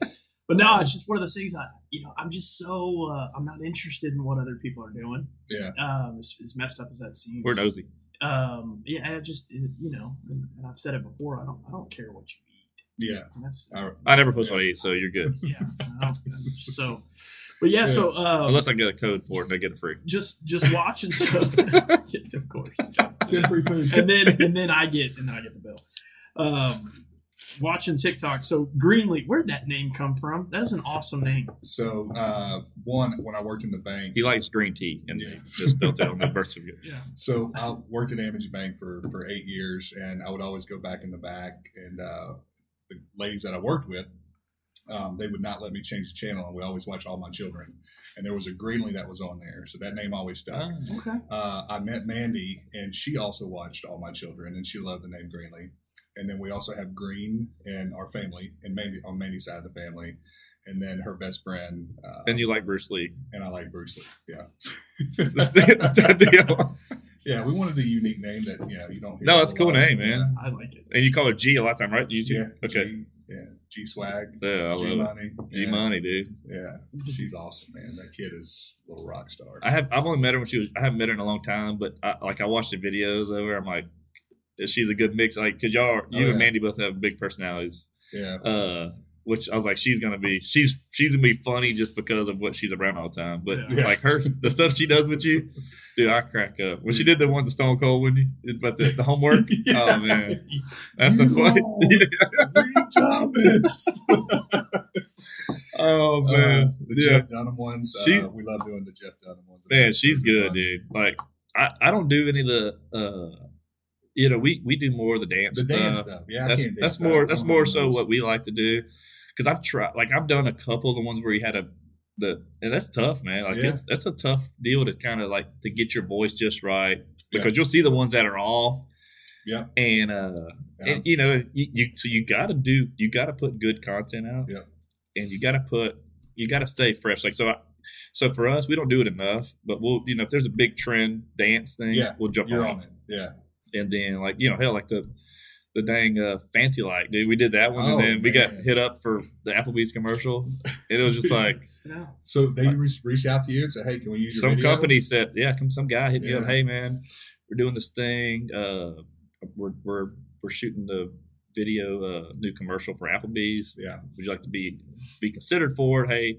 but no, it's just one of those things. I you know I'm just so uh, I'm not interested in what other people are doing. Yeah. Um, as, as messed up as that seems. We're nosy. Um, yeah, I just you know, and, and I've said it before. I don't I don't care what you eat. Yeah. That's I, I never post what I eat, so you're good. yeah. I so, but yeah, so um, Unless I get a code for it and I get it free. just just watching stuff. Of course. send free food. and then and then I get and then I get the bill. Um, watching TikTok. So Greenlee, where'd that name come from? That is an awesome name. So, uh, one, when I worked in the bank, He likes green tea and Yeah. just built it on the birth certificate. Yeah. So I worked at Amegy Bank for for eight years, and I would always go back in the back, and uh, the ladies that I worked with, um, they would not let me change the channel, and we always watch All My Children. And there was a Greenlee that was on there, so that name always stuck. Okay. Uh, I met Mandy, and she also watched All My Children, and she loved the name Greenlee. And then we also have Green in our family, and Mandy on Mandy's side of the family, and then her best friend, uh, And you like Bruce Lee. and I like Bruce Lee. Yeah, That's that's the deal. yeah. We wanted a unique name that you know you don't. Hear No, a it's a cool lot. name, man. I like it. And you call her G a lot of time, right? You Yeah. Okay. G, yeah. G swag. Yeah, I G love money. it. G Money, dude. Yeah. She's awesome, man. That kid is a little rock star. I have I've only met her when she was I haven't met her in a long time, but I, like I watched the videos of her. I'm like, she's a good mix. Like, cause y'all, you Oh, yeah. and Mandy both have big personalities. yeah. Uh, which I was like, she's gonna be, she's she's gonna be funny just because of what she's around all the time. But Yeah. like her, the stuff she does with you, dude, I crack up. When she did the one, the Stone Cold, when you but the, the homework, oh man, that's You funny. the dumbest. oh Uh, man, the yeah. Jeff Dunham ones. She- uh, we love doing the Jeff Dunham ones. Man, she's good, fun. dude. Like I, I don't do any of the uh you know, we we do more of the dance The dance stuff. stuff. Yeah, That's that's more that's more so what we like to do. Cause I've tried like I've done a couple of the ones where you had a the and that's tough, man. Like Yeah. it's that's a tough deal to kind of like to get your voice just right. Yeah. Because you'll see the ones that are off. Yeah. And uh Yeah. and you know, you, you so you gotta do you gotta put good content out. Yeah. And you gotta put you gotta stay fresh. Like so I so for us, we don't do it enough, but we'll you know, if there's a big trend dance thing, Yeah, we'll jump on on it. Yeah. and then like you know hell like the the dang uh, fancy light dude. We did that one Oh, and then we got hit up for the applebee's commercial. And it was just like Yeah. So they reach, reach out to you and say, "Hey, can we use your some video?" company said yeah come some guy hit me up. Hey man we're doing this thing uh we're we're, we're shooting the video uh new commercial for applebee's. Yeah. would you like to be be considered for it? Hey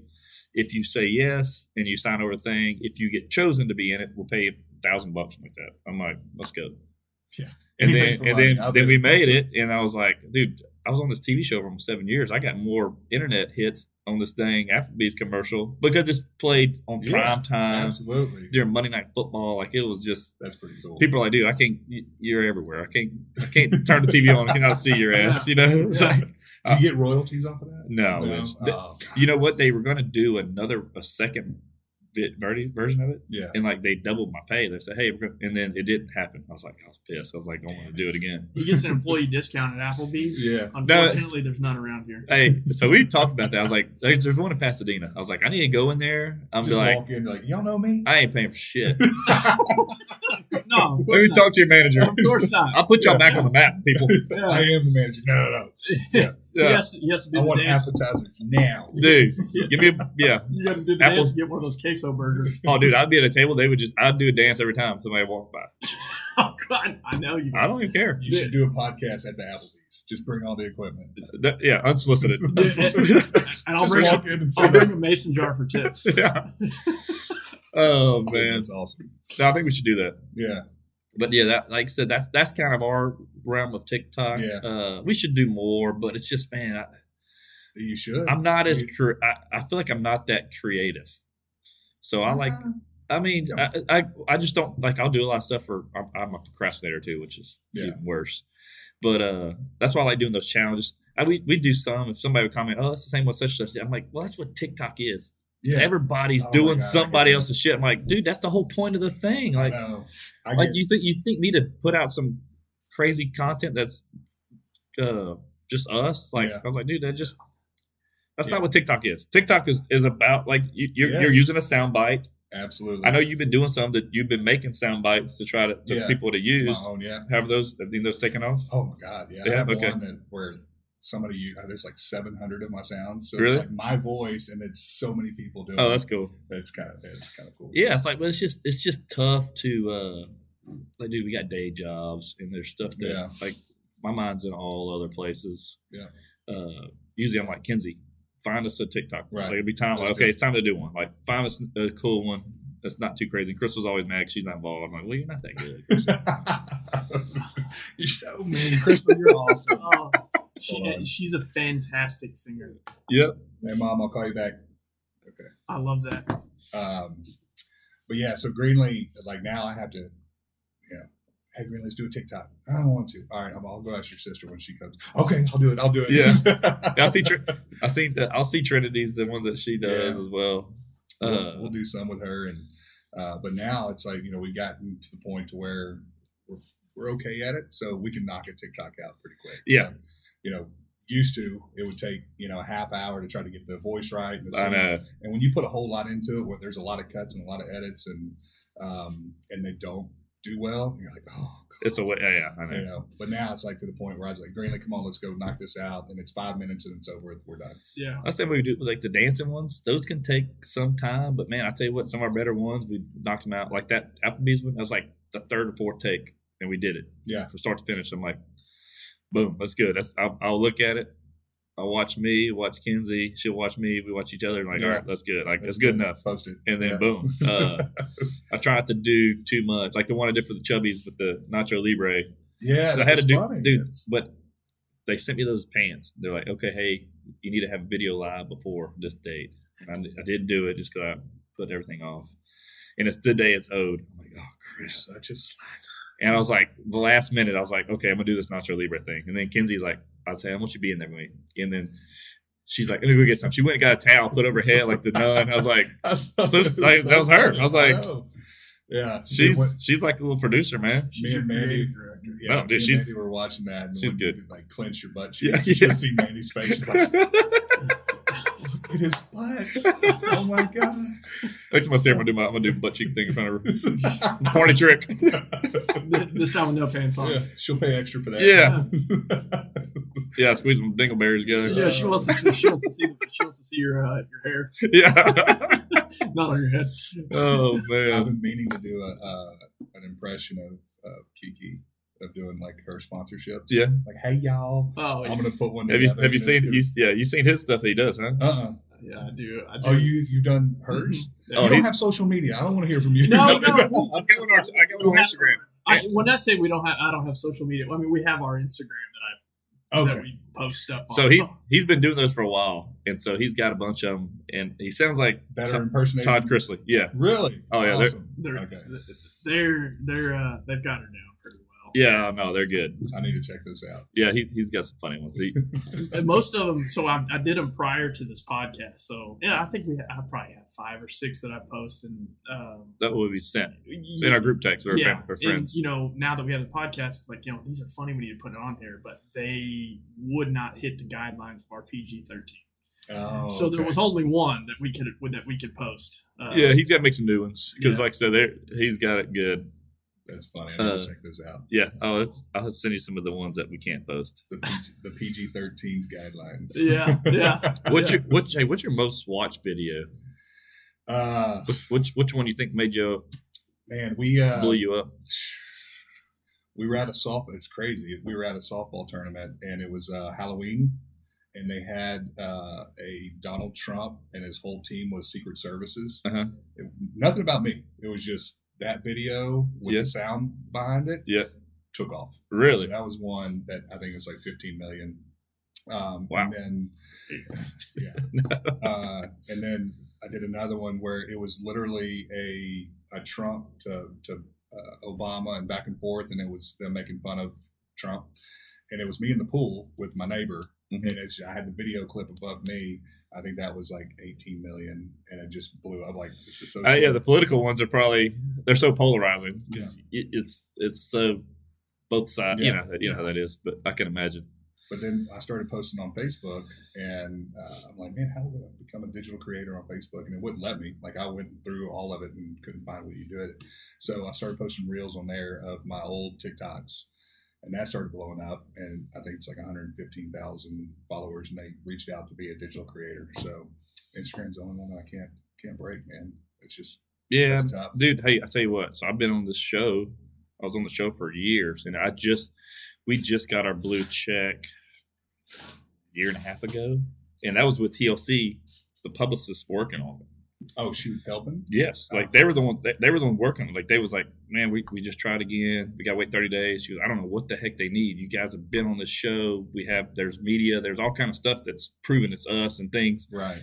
if you say yes and you sign over the thing if you get chosen to be in it we'll pay you a thousand bucks like that. I'm like let's go. Yeah. And then and then then we made it and i was like dude i was on this tv show for almost seven years i got more internet hits on this dang applebee's commercial because it's played on Yeah, prime time Absolutely. during monday night football like it was just That's pretty cool. people are like dude i can't you're everywhere i can't i can't turn the tv on i cannot see your ass you know it's Yeah. like Do you uh, get royalties off of that? no, man. Oh, you know what? They were going to do another, a second verdi- version of it, Yeah. and like they doubled my pay. They said, "Hey," we're gonna, and then it didn't happen. I was like, I was pissed. I was like, I don't want to do it again. He gets an employee discount at Applebee's. Yeah. Unfortunately, there's none around here. Hey, so we talked about that. I was like, there's, there's one in Pasadena. I was like, I need to go in there. I'm Just like, walk in like, y'all know me? I ain't paying for shit. No, of Let me not. talk to your manager. Of course not. I'll put y'all Yeah. back on the map, people. Yeah. I am the manager. No, no, no. He, Yeah, has to, he has to do I the want dance. appetizers now. dude, give me a yeah. You got to do the Apples- dance get one of those queso burgers. Oh, dude, I'd be at a table. They would just, I'd do a dance every time somebody walked by. Oh God, I know you. I don't even care. You should do a podcast at the Applebee's. Just bring all the equipment. That- yeah, unsolicited. and I'll bring, walk a, in and I'll bring a mason jar for tips. yeah. Oh man, That's awesome. no, I think we should do that. Yeah. But yeah, that like I said, that's that's kind of our realm of TikTok. Yeah. Uh, we should do more, but it's just man, I, You should. I'm not as cre- I, I feel like I'm not that creative. So I like. Uh, I mean, I, I I just don't like. I'll do a lot of stuff for. I'm, I'm a procrastinator too, which is Yeah. even worse. But uh, that's why I like doing those challenges. I, we we do some. If somebody would comment, "Oh, that's the same with such such," I'm like, "Well, that's what TikTok is. Yeah. Everybody's Oh doing God, somebody else's shit." I'm like, "Dude, that's the whole point of the thing." Like, I. I like you think you think me to put out some crazy content that's uh just us? Like, Yeah. I was like, dude, that just that's Yeah. not what TikTok is. TikTok is is about like you, you're, you're using a sound bite. Absolutely. I know you've been doing some that you've been making sound bites to try to, to people to use. own, yeah. Have those have those taken off? Oh my god, yeah. Yeah, I have okay. one that where somebody u- there's like 700 of my sounds, so Really? it's like my voice, and it's so many people doing. Oh, that's cool. It's kind of it's kind of cool. Yeah, it's like, but it's just it's just tough to uh like, dude, we got day jobs and there's stuff that Yeah. like my mind's in all other places. Yeah. Uh, usually I'm like Kenzie, find us a TikTok. Right. Like, it'll be time. Like, okay, it. it's time to do one. Like find us a cool one that's not too crazy. And Crystal's always mad she's not involved. I'm like, well, you're not that good. You're so mean, Crystal. You're awesome. Oh, she, she's a fantastic singer. yep. Hey, mom, I'll call you back. Okay. I love that. Um, but yeah, so Greenlee, like now I have to, you know, hey Greenlee, let's do a TikTok. I don't want to. All right, I'll, I'll go ask your sister when she comes. Okay, I'll do it. I'll do it. Yeah. I see. Tr- I see. I'll see Trinity's the one that she does Yeah. as well. Uh, we'll, we'll do some with her, and uh, but now it's like you know we've gotten to the point to where we're we're okay at it, so we can knock a TikTok out pretty quick. Yeah. Like, you know, used to it would take you know a half hour to try to get the voice right, and, the I know. and when you put a whole lot into it, where there's a lot of cuts and a lot of edits, and um, and they don't do well, you're like, oh, God. It's a way. Yeah, yeah, I you know. know. But now it's like to the point where I was like, Greenlee, come on, let's go knock this out, and it's five minutes and it's over. We're done. Yeah. I say we do like the dancing ones. Those can take some time, but man, I tell you what, some of our better ones we knocked them out. Like that Applebee's one, that was like the third or fourth take, and we did it Yeah, from start to finish. I'm like, boom, that's good. That's I'll, I'll look at it. I'll watch me, watch Kenzie. She'll watch me. We watch each other. And like, Yeah. all right, that's good. Like that's good enough. Post it, And then Yeah. boom. Uh, I try not to do too much. Like the one I did for the Chubbies with the Nacho Libre. yeah, I had to do, funny. dude. But they sent me those pants. They're like, okay, hey, you need to have video live before this date. And I, I did do it just because I put everything off. And it's the day it's owed. I'm like, oh, You're such a slacker. And I was like, the last minute, I was like, okay, I'm gonna do this Nacho Libre thing. And then Kenzie's like, I'd say, I want you to be in there with me. And then she's like, let me go get some. She went and got a towel, put over her head like the nun. I was like, So, like, that was her. I was like, know. yeah, she's Me she's like a little producer, man. She's and your Mandy, yeah, No, dude, me and she's- Mandy were watching that. And she's when good. Like clench your butt Yeah, cheeks. You should yeah. see Mandy's face. She's like, look at butt. Oh my god. Next time I see her, I'm gonna do my I'm gonna do butt cheek thing in front of her. Party trick. This time with no pants on. yeah, she'll pay extra for that. Yeah. Yeah, squeeze some dingleberries together. Yeah, she wants to see. She wants to see. She wants to see your uh, your hair, Yeah. not on your head. oh man! I've been meaning to do a uh, an impression of, of Kiki of doing like her sponsorships. Yeah. Like, hey y'all, Oh, I'm gonna put one. Have you have you seen you, yeah, you seen his stuff that he does, huh? Uh-uh. yeah, I do. I do. Oh, you you done hers? Yeah. Oh, you don't he- have social media. I don't want to hear from you. No, no. I've got one on, I got one on Instagram. I, when I say we don't have, I don't have social media. I mean, we have our Instagram that I that we post stuff on. So he he's been doing those for a while, and so he's got a bunch of them, and he sounds like Better some- impersonator. Todd Chrisley. Yeah, Really? Oh, yeah, they're- Awesome. they're Okay. they're they're uh, they've got her down pretty well. Yeah, no, they're good. I need to check those out. Yeah, he, he's got some funny ones. He, And most of them. So I, I did them prior to this podcast. So yeah, I think we I probably have five or six that I post and. Um, that will be sent in our group text with our, fam- our and, friends. you know, now that we have the podcast, it's like you know these are funny. We need to put it on here, but they would not hit the guidelines of our PG thirteen. Oh, so there was only one that we could that we could post. Uh, yeah, he's got to make some new ones because, Yeah. like I said, there he's got it good. That's funny. I need Uh, to check those out. Yeah, I'll, I'll send you some of the ones that we can't post. The PG, the PG 13's guidelines. yeah, yeah. What's yeah. your what's hey, what's your most watched video? Uh, Which which which one do you think made you man, we uh, blew you up? we were at a softball. It's crazy. We were at a softball tournament, and it was uh, Halloween, and they had uh, a Donald Trump, and his whole team was Secret Services. Uh-huh. It- nothing about me. It was just that video with Yeah. the sound behind it. Yeah. took off. Really? So that was one that I think was like 15 million. Um, Wow. And then, yeah. uh, and then I did another one where it was literally a a Trump to to uh, Obama and back and forth, and it was them making fun of Trump, and it was me in the pool with my neighbor, Mhm. and it's, I had the video clip above me. I think that was like 18 million, and it just blew up. Like this is so. Uh, yeah, the political ones are probably they're so polarizing. Yeah. It, it's it's so both sides. You Yeah. know you know how that is, but I can imagine. But then I started posting on Facebook, and uh, I'm like, man, how do I become a digital creator on Facebook? And it wouldn't let me. Like I went through all of it and couldn't find what you do it. So I started posting reels on there of my old TikToks, and that started blowing up. And I think it's like 115,000 followers, and they reached out to be a digital creator. So Instagram's the only one I can't can't break, man. It's just Yeah, it's tough. dude. Hey, I tell you what. So I've been on this show. I was on the show for years, and I just we just got our blue check a year and a half ago, and that was with TLC, the publicist working on it. Oh, she was helping. Yes, like they were the one. They, they were the one working. Like they was like, man, we, we just tried again. We got to wait thirty days. She was, I don't know what the heck they need. You guys have been on this show. We have there's media. There's all kind of stuff that's proven it's us and things. Right.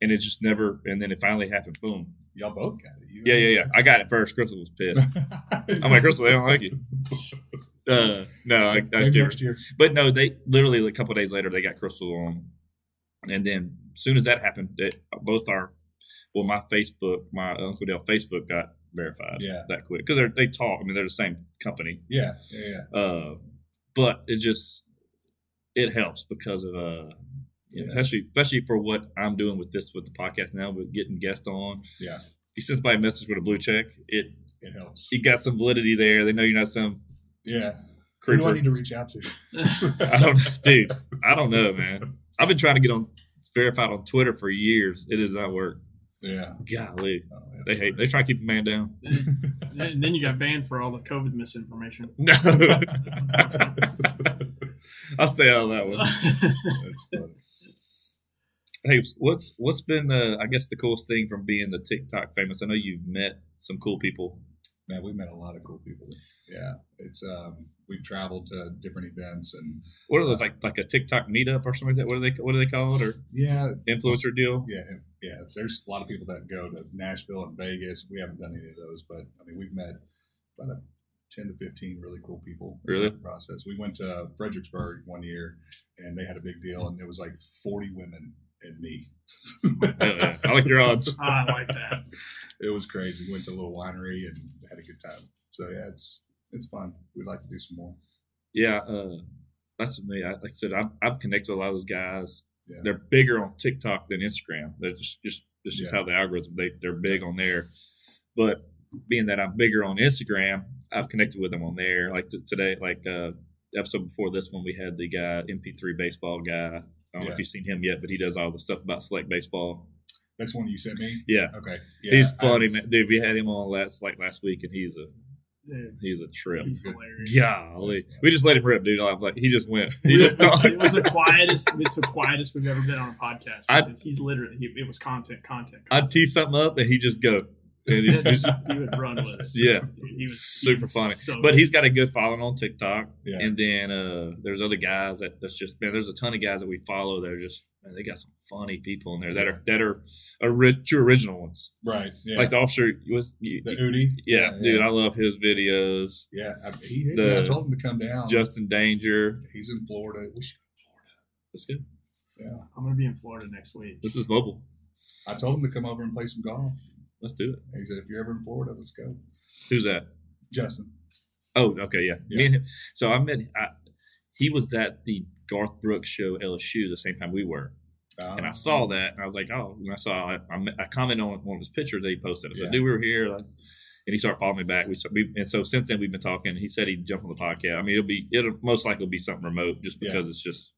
And it just never. And then it finally happened. Boom. Y'all both got it. You Yeah, yeah, yeah. I got it first. Crystal was pissed. I'm like, Crystal, they don't like you. Uh, no, I, I next year. But no, they literally a couple days later they got Crystal on, and then as soon as that happened, it, both our well, my Facebook, my Uncle Dale Facebook got verified. Yeah. that quick because they talk. I mean, they're the same company. Yeah, yeah, yeah. Uh, but it just it helps because of uh, Yeah. especially especially for what I'm doing with this with the podcast now with getting guests on. Yeah. If you send somebody a message with a blue check, it It helps. you got some validity there. They know you're not some Yeah. Who do I need to reach out to? I don't, dude. I don't know, man. I've been trying to get on verified on Twitter for years. It does not work. Yeah. Golly, Oh, yeah. they hate. They try to keep the man down. and then you got banned for all the COVID misinformation. No, I'll stay out of that one. That's funny. Hey, what's what's been uh, I guess the coolest thing from being the TikTok famous? I know you've met some cool people. Man, we met a lot of cool people. Yeah. It's um we've traveled to different events and What are those like like a TikTok meetup or something like that? What do they what do they call it or yeah, influencer deal? yeah, yeah. There's a lot of people that go to Nashville and Vegas. We haven't done any of those, but I mean we've met about a ten to fifteen really cool people. in Really? process. We went to Fredericksburg one year and they had a big deal and it was like forty women and me. Hell yeah. I like your odds. I like that. it was crazy. Went to a little winery and had a good time. So yeah, it's it's fun. We'd like to do some more. Yeah, uh, that's me. I, like I said, I've, I've connected with a lot of those guys. Yeah. They're bigger on TikTok than Instagram. They're just just that's just Yeah. how the algorithm they they're big on there. But being that I'm bigger on Instagram, I've connected with them on there. Like t- today, like uh, the episode before this one, we had the guy MP3 baseball guy. I don't know if you've seen him yet, but he does all the stuff about select baseball. That's one you sent me. Yeah, Okay, yeah, he's funny, man. Dude, we had him on last like last week, and he's a Dude, he's a trip. he's hilarious. Golly, we just let him rip, dude. Like, he just went. He just talked. it was the quietest. It's the quietest we've ever been on a podcast. I- he's literally. He, it was content, content. I'd content. tee something up and he just go, And he just- he would run with it. Yeah. he was super he was funny. so but he's got a good following on TikTok. Yeah. And then uh, there's other guys that that's just man. There's a ton of guys that we follow. that are just man, they got some funny people in there that are that are, are ri- true original ones. Right. Yeah. Like the officer was, you, the Udi. yeah, dude, I love his videos. Yeah. I, he hit The- me. I told him to come down. Justin Danger. He's in Florida. We should go to That's good. Yeah. I'm gonna be in Florida next week. This is mobile. I told him to come over and play some golf. Let's do it. He said, if you're ever in Florida, let's go. Who's that? Justin. Oh, okay, yeah. Me and him. So I met. I, he was at the Garth Brooks show LSU the same time we were. and I Um, saw that, and I was like, oh, when I saw I, I commented on one of his pictures that he posted. I said, Yeah. dude, we were here. Like, and he started following me back. We, we and so since then we've been talking. He said he'd jump on the podcast. I mean, it'll be it'll most likely be something remote, just Yeah. because it's just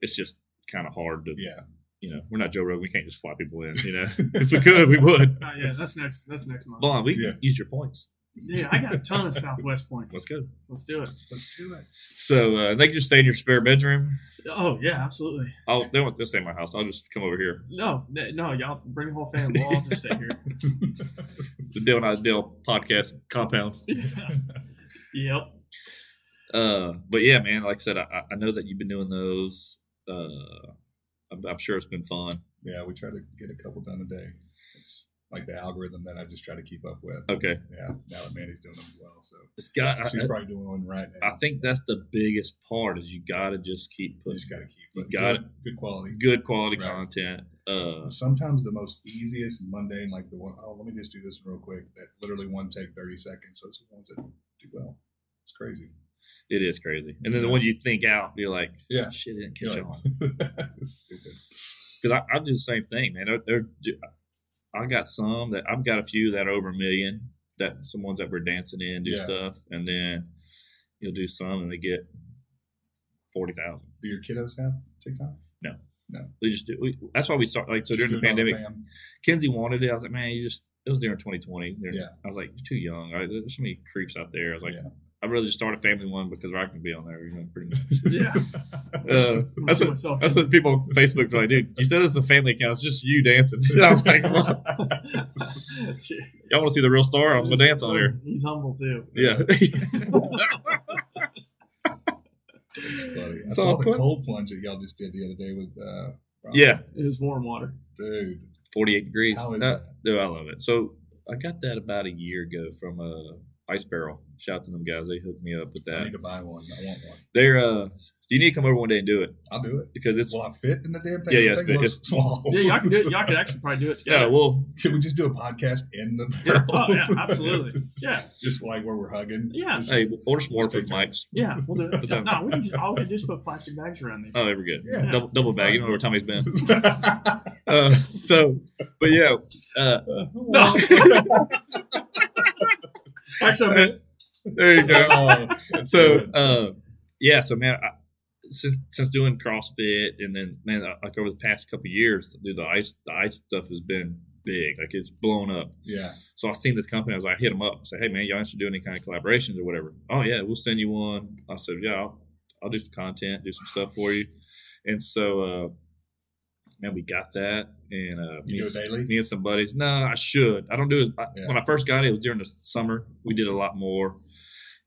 it's just kind of hard to Yeah. You know we're not Joe Rogan. We can't just fly people in. You know, if we could, we would. Uh, yeah, that's next. That's next month. Vaughn, we Yeah. use your points. Yeah, I got a ton of Southwest points. Let's go. Let's do it. Let's do it. So uh, they can just stay in your spare bedroom. Oh yeah, absolutely. I'll they won't they'll stay in my house. I'll just come over here. No, no, y'all bring the whole family. We'll all just stay here. The Dale I Dale podcast compound. yep. Uh, but yeah, man, like I said, I, I know that you've been doing those. Uh, I'm, I'm sure it's been fun. yeah, we try to get a couple done a day. It's like the algorithm that I just try to keep up with. Okay, Yeah. Now that Mandy's doing them as well. So it's got. I, she's probably doing one right now. I think that's the biggest part is you got to just keep you putting just got to keep You got good, good quality. good quality Right. content. Uh, Sometimes the most easiest mundane, like the one, oh, let me just do this real quick. That literally one take 30 seconds. So it's the ones that do well. It's crazy. It is crazy, and then the one you think out, you're like, Yeah. shit, didn't catch You're on. like, it's. Because I, I do the same thing, man. They're, they're, I got some that I've got a few that are over a million. That some ones that we're dancing in do Yeah. stuff, and then you'll do some and they get forty thousand. Do your kiddos have TikTok? No, no. We just do. We, that's why we start like so Just during the do it all pandemic. fam? Kenzie wanted it. I was like, man, you just it was during 2020. There- Yeah. I was like, you're too young. I, there's so many creeps out there. I was like, Yeah. I'd rather just start a family one because I can be on there. You know, pretty much. Yeah. Uh, that's what, that's what people on Facebook are like, dude. You said it's a family account. It's just you dancing. And I was like, well, y'all want to see the real star? I'm gonna dance on here. He's humble too. Yeah. It's funny. I So saw the quick. cold plunge that y'all just did the other day with uh Rob. yeah. His warm water. Dude. 48 degrees. How is Uh, that? Dude, I love it. So I got that about a year ago from uh, Ice Barrel. Shout out to them guys. They hooked me up with I that. need to buy one. I want one. They're uh, you need to come over one day and do it I'll do it. because it's Will I fit in the damn thing? Yeah, yeah, The it's thing big. looks It's- small. Yeah, y'all can do it. Y'all could actually probably do it yeah. together. Well, Can we just do a podcast in the Yeah. Oh, yeah, absolutely. Yeah, just like where we're hugging. Yeah. It's hey, just- order some more just for mics. yeah, we'll do But it. then- No, we can just all we can do is put plastic bags around these. Oh, they were good. Yeah. Double, double bag. You know where Tommy's been. Uh, so, but yeah, uh, No. Actually, I there you go. Oh, that's so good. uh yeah so man I, since since doing crossfit and then man like over the past couple of years dude the ice the ice stuff has been big. Like it's blown up. Yeah, so i seen this company i was like hit them up say hey man y'all should do any kind of collaborations or whatever. Oh yeah we'll send you one. I said yeah i'll, I'll do some content do some stuff for you. And so uh man we got that and uh me do and it daily. me and some buddies. No, I should. I don't do it. I, Yeah. When I first got it, it was during the summer. We did a lot more,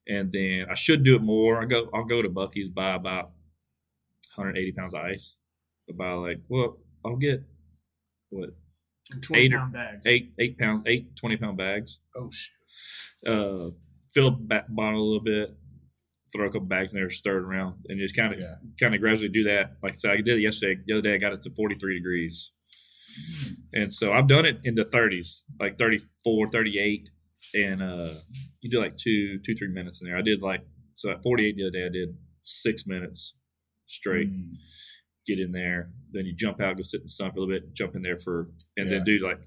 and then I should do it more. I go. I'll go to Buc-ee's buy about 180 pounds of ice. About like well, I'll get what twenty Eight or- pound bags. eight eight pounds, eight 20 pound bags. Oh shit! Uh, fill a ba- bottle a little bit. Throw a couple bags in there, stir it around, and just kind of Yeah. kind of gradually do that. Like I said, I did it yesterday. The other day, I got it to 43 degrees. And so I've done it in the 30s, like 34, 38. And uh, you do like two, two, three minutes in there. I did like, so at 48 the other day, I did six minutes straight, Mm. get in there. Then you jump out, go sit in the sun for a little bit, jump in there for, and then do like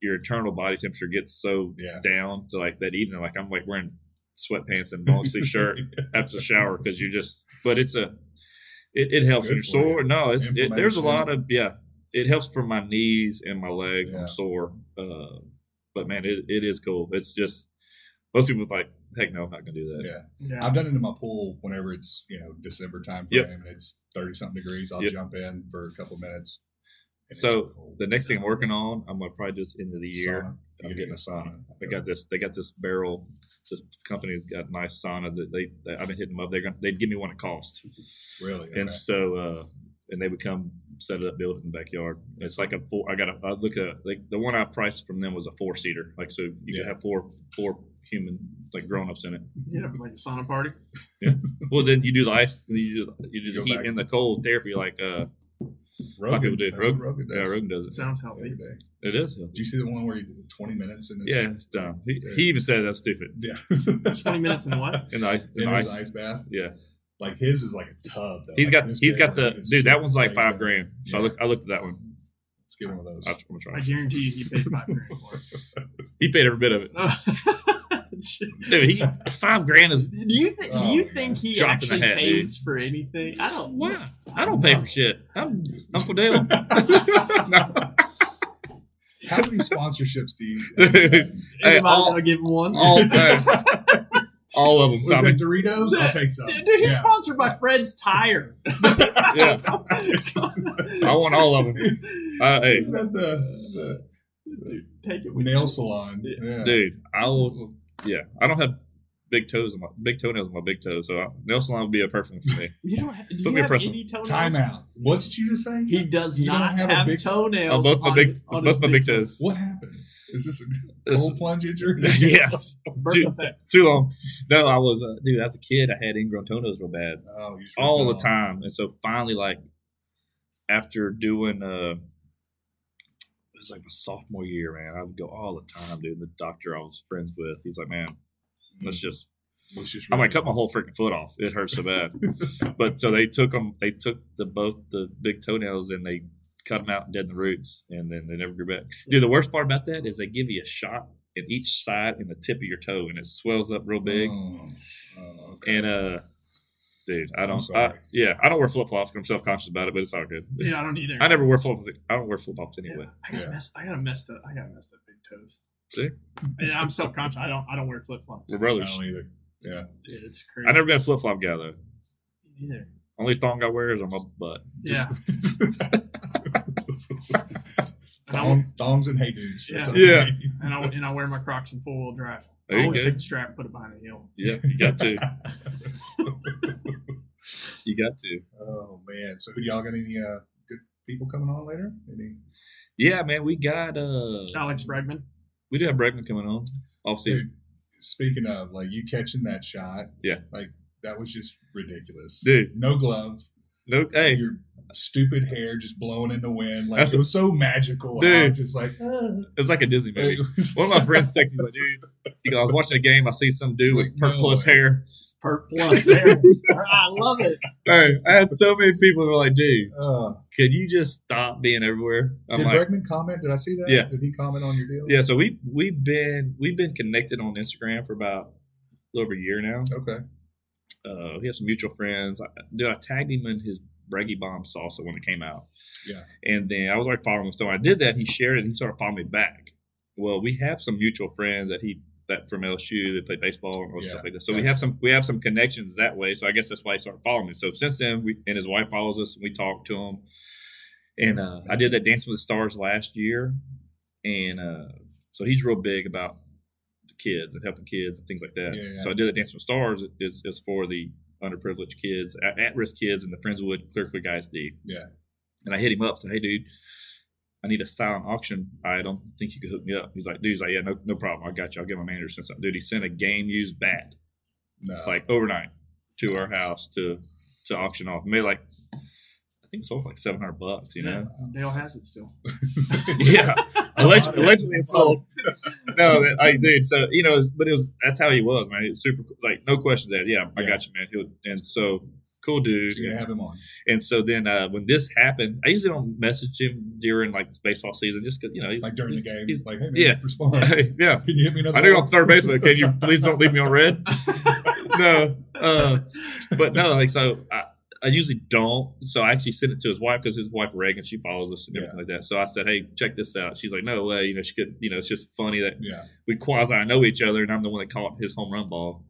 your internal body temperature gets so Yeah. down to like that evening. Like I'm like wearing sweatpants and long sleeve shirt after the shower because you just, but it's a, it, it It's helps when you're for you. sore. No, it's it, there's a lot of yeah. It helps for my knees and my legs. Yeah. I'm sore, uh, but man, it, it is cool. It's just most people are like, heck no, I'm not gonna do that. Yeah. Yeah. I've done it in my pool whenever it's you know December time frame Yep. and it's thirty something degrees. I'll Yep. jump in for a couple minutes, So the next thing I'm working on, I'm gonna probably end of the year. Sauna. I'm You're getting a sauna. sauna. They got this. They got this barrel. This company's got nice sauna that they. they I've been hitting them up. They're gonna. They'd give me one at cost, really. and so uh, and they would come set it up, build it in the backyard. It's like a four. I got a. I look at like the one I priced from them was a four seater. Like so, you Yeah. could have four four human like grown ups in it. Yeah, like a sauna party. Well, then you do the ice. You do the, you do Go the heat back. and the cold therapy like uh Rogan, people do. that's what Rogan- Rogan does yeah Rogan does it. Sounds healthy. every day. It is. Do you see the one where he did 20 minutes in his Yeah, it's dumb. He, he even said that's stupid. yeah Twenty minutes in what? In the ice. In in the his ice. ice bath? Yeah. Like his is like a tub. Though. He's Like got this he's big got the dude. That one's like five grand. So I looked I looked at that one. Let's get one of those. I just want to try. I guarantee you, he paid five grand for it. He paid every bit of it. it. Dude, he five grand is do you think? do Oh, you my think he Drop in the actually hat, pays for anything? I don't. why? I don't pay for shit. I'm Uncle Dale. No. How many sponsorships do you? Hey, Anybody all- gonna give him one? all day. All of them. Was Tommy. that Doritos? I'll take some. Dude, he's Yeah. sponsored by Fred's Tire. Yeah. I want all of them. Uh, hey, Is that the, Dude, take it with nail you. salon? Yeah. dude, I will. Yeah, I don't have big toes on my big toenails on my big toes, so I, nail salon would be a perfect for me. You don't have, do Put you me a have press- any toenails? Time out. What did you just say? He does You don't have have, a big- toenails On both my big, his- on both my big toes. What happened? Is this a This- cold plunge injury? yes, Birth Dude. effect. too long. No, I was, uh, dude. As a kid, I had ingrown toenails real bad. Oh, you all the time. And so finally, like after doing uh it was like my sophomore year, man, I would go all the time, dude. The doctor I was friends with, he's like, Man, let's just Let's just I might cut my whole freaking foot off. It hurts so bad. but so they took them they took the both the big toenails and they cut them out and dead the roots and then they never grew back. Dude, the worst part about that is they give you a shot in each side in the tip of your toe and it swells up real big. Oh, oh, okay. And uh dude, I don't I, sorry. yeah, I don't wear flip flops. Because I'm self conscious about it, but it's all good. Dude, I don't either. I never wear flip I don't wear flip flops Yeah, anyway. I got Yeah. messed. I got messed up. I got messed up big toes. See? And I'm self conscious. I don't. I don't wear flip flops. We're brothers. I brothers. don't either. Yeah. Dude, it's crazy. I never been a flip flop guy though. either. Only thong I wear is on my butt. Yeah. Thong, thongs and hey dudes. Yeah. all Yeah. we need. and, I, and I wear my Crocs in four wheel drive. There I always take the strap, and put it behind the heel. Yeah, you got to. You got to. oh man. So y'all got any uh, good people coming on later? Any? Yeah, man, we got uh Alex Bregman. we do have Bregman coming on. Off season. Dude, speaking of like you catching that shot, Yeah. like that was just ridiculous, Dude. No glove, No hey, your stupid hair just blowing in the wind, like That's it was so magical. Dude. How just like, uh, it was like a Disney movie. was- One of my friends texted me like, dude, you know, I was watching a game, I see some dude with No perk plus way. hair. Perk plus there. I love it. Hey, I had so many people who were like, dude, uh, could you just stop being everywhere? I'm did like, Bregman comment? Did I see that? Yeah. Did he comment on your deal? Yeah, so we we've been we've been connected on Instagram for about a little over a year now. Okay. Uh, we have some mutual friends. I, dude, I tagged him in his Breggy Bomb salsa when it came out. Yeah. And then I was like following him. So when I did that, he shared it and he started following me back. Well, we have some mutual friends that he that from LSU that play baseball and Yeah, stuff like that. So we have some we have some connections that way. So I guess that's why he started following me. So since then, we and his wife follows us and we talk to him. And uh, I did that Dance with the Stars last year, and uh, so he's real big about the kids and helping kids and things like that. Yeah, yeah. So I did that Dance with Stars is, is for the underprivileged kids, at risk kids in the Friendswood Clear Creek ISD. Yeah. And I hit him up, said, "Hey, dude, I need a silent auction item. Think you could hook me up?" He's like, "Dude, he's like, yeah, no, no problem. I got you. I'll get my manager sent something." Dude, he sent a game used bat No. like overnight to our house to to auction off. Made like I think sold for like seven hundred bucks. You know. Dale has it still. Yeah, allegedly, allegedly sold. No, that- I did. So you know, but it was that's how he was, man. He was super, like no question that. Yeah, I got you, man. He was, and so cool dude. So you're gonna have him on. And so then uh, when this happened, I usually don't message him during like baseball season, just because you know, he's, Like during the game. he's- Like, hey man, yeah. respond. yeah. Can you hit me another I know you're ball? on third base, but can you please don't leave me on red? no, uh, but no, like so. I, I usually don't. So I actually sent it to his wife because his wife Reagan, she follows us and everything like that. So I said, "Hey, check this out." She's like, "No way!" You know, she could. You know, it's just funny that Yeah. we quasi know each other, and I'm the one that caught his home run ball.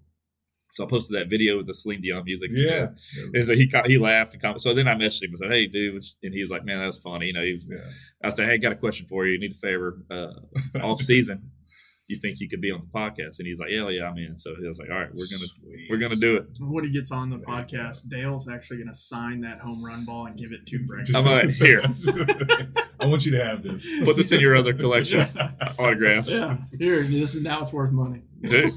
So I posted that video with the Celine Dion music. Yeah. And so he he laughed and commented. So then I messaged him and said, "Hey, dude," and he was like, "Man, that's funny." You know, he, yeah. I said, "Hey, got a question for you. You need a favor. Uh, off season, you think you could be on the podcast?" And he's like, "Yeah, yeah, I'm in." So he was like, "All right, we're gonna Sweet. we're gonna do it." When he gets on the podcast, Dale's actually going to sign that home run ball and give it to Brady. Just- I'm like, "Here." I want you to have this. Put this in your other collection of autographs, yeah, here, this is now it's worth money. dude.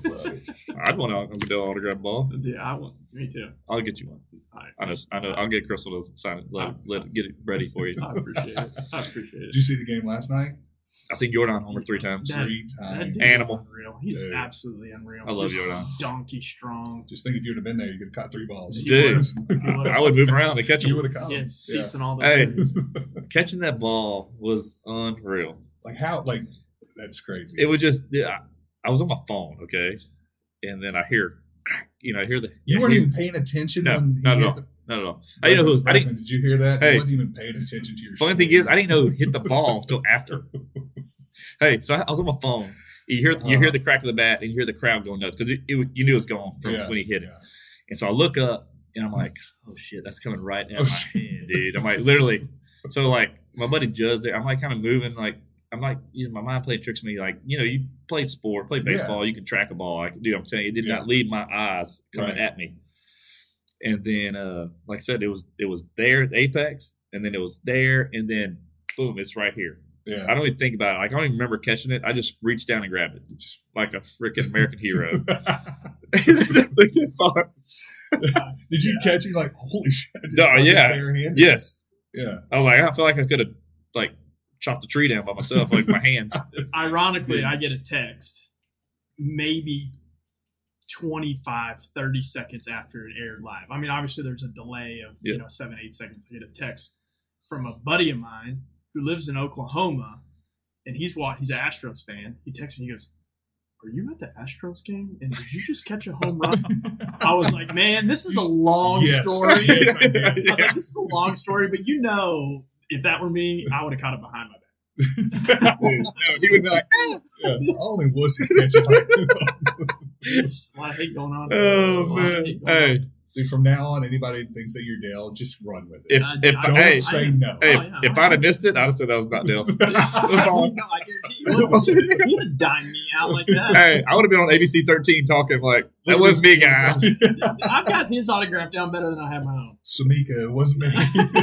I'd want an Uncle autograph ball. Yeah, I want. Me too. I'll get you one. All right. I know. I know. I'll get Crystal to sign it. Let, let it, get it ready for you. I appreciate it. I appreciate it. Did you see the game last night? I seen Yordan homer three times. That- Three times. Animal. unreal. He's Dude. absolutely unreal. I love Just Yordan. Donkey strong. Just think if you would have been there, you could have caught three balls. Dude. would've- I would move around and catch You him. would have caught Yeah, them. seats and all that. Hey. Catching that ball was unreal. Like how? Like that's crazy. It was just. Yeah, I was on my phone, okay, and then I hear, you know, I hear the. you weren't he- even paying attention No, when he not at all. the- Not at all. I didn't know who was. I didn't. Did you hear that? Hey. I wasn't even paying attention to your. Funny thing is, I didn't know who hit the ball until after. Hey, so I, I was on my phone. You hear you Uh-huh. hear the crack of the bat, and you hear the crowd going nuts because it, it, you knew it was gone from Yeah, when he hit it. yeah. And so I look up, and I'm like, "Oh shit, that's coming right at Oh, my hand, dude." I'm like, literally. So like, my buddy Judge there, I'm like kind of moving, like I'm like, you know, my mind playing tricks me. Like, you know, you play sport, play Yeah. baseball, you can track a ball. Like, dude, I'm telling you, it did Yeah. not leave my eyes coming Right. at me. And then, uh, like I said, it was it was there at apex, and then it was there, and then boom, it's right here. Yeah. I don't even think about it. Like, I don't even remember catching it. I just reached down and grabbed it, just like a freaking American hero. Did you catch it? like holy shit? I No, yeah. yes, Yeah. I was like, I feel like I could have like chopped the tree down by myself, like my hands. Ironically, I get a text maybe 25, 30 seconds after it aired live. I mean, obviously, there's a delay of Yeah. you know seven, eight seconds. I get a text from a buddy of mine who lives in Oklahoma, and he's wa- he's an Astros fan. He texts me. He goes, "Are you at the Astros game? And did you just catch a home run?" I was like, "Man, this is a long Yes. story." Yes, I. I was like, "This is a long story, but you know, if that were me, I would have caught it behind my back." he would be like, ah. Yeah, only wussies catch like Just a lot of hate going on. "Oh A lot of man, hate on. hey, Dude, from now on, anybody that thinks that you're Dale, just run with it. if Uh, if I- Don't hey, say I- no. hey, Oh, yeah. if I'd have missed it, I'd have said that was not Dale. no, I guarantee you, you would- you would have dined me out like that. hey, I would have been on ABC 13 talking like that Look was me, guys. I've got his autograph down better than I have my own. Samika, it wasn't me.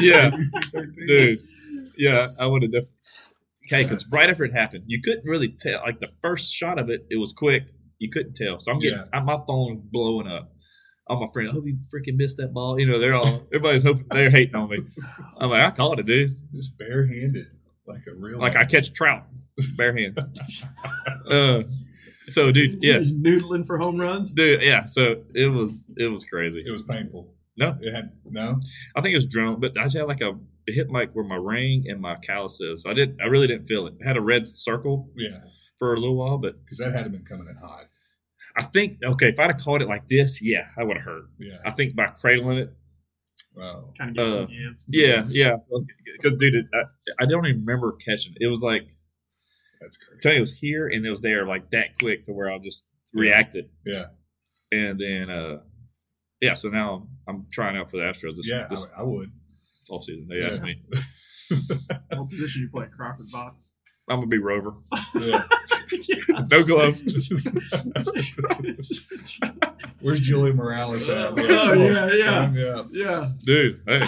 Yeah. ABC13. dude. Yeah, I would have definitely. Okay, because right after it happened, you couldn't really tell. Like the first shot of it, it was quick. You couldn't tell. So I'm getting Yeah. I, my phone blowing up. All my friends, I hope you freaking missed that ball. You know, they're all everybody's hoping they're hating on me. I'm like, I called it, dude. Just barehanded, like a real. Like I catch trout, bare hand. uh, so, dude, yeah, Just noodling for home runs. dude, yeah. So it was it was crazy. It was painful. No. it had no. I think it was adrenaline, but I just had like a it hit like where my ring and my callus is. I didn't. I really didn't feel it. It had a red circle Yeah, for a little while, but because that hadn't been coming in hot. I think okay, if I'd have caught it like this, yeah, I would have hurt. Yeah. I think by cradling it, Wow. Kind of Uh, yeah, yeah. Because dude, I, I don't even remember catching it. It was like That's crazy. tell you, it was here and it was there like that quick to where I just reacted, Yeah. and then uh, yeah. So now I'm trying out for the Astros this, Yeah, this I, I would. offseason. They Yeah. asked me, What position you play? Crawford box. I'm gonna be Rover, Yeah. no glove. Where's Julia Morales at? Oh, yeah, yeah. Sign up. yeah. dude. Hey,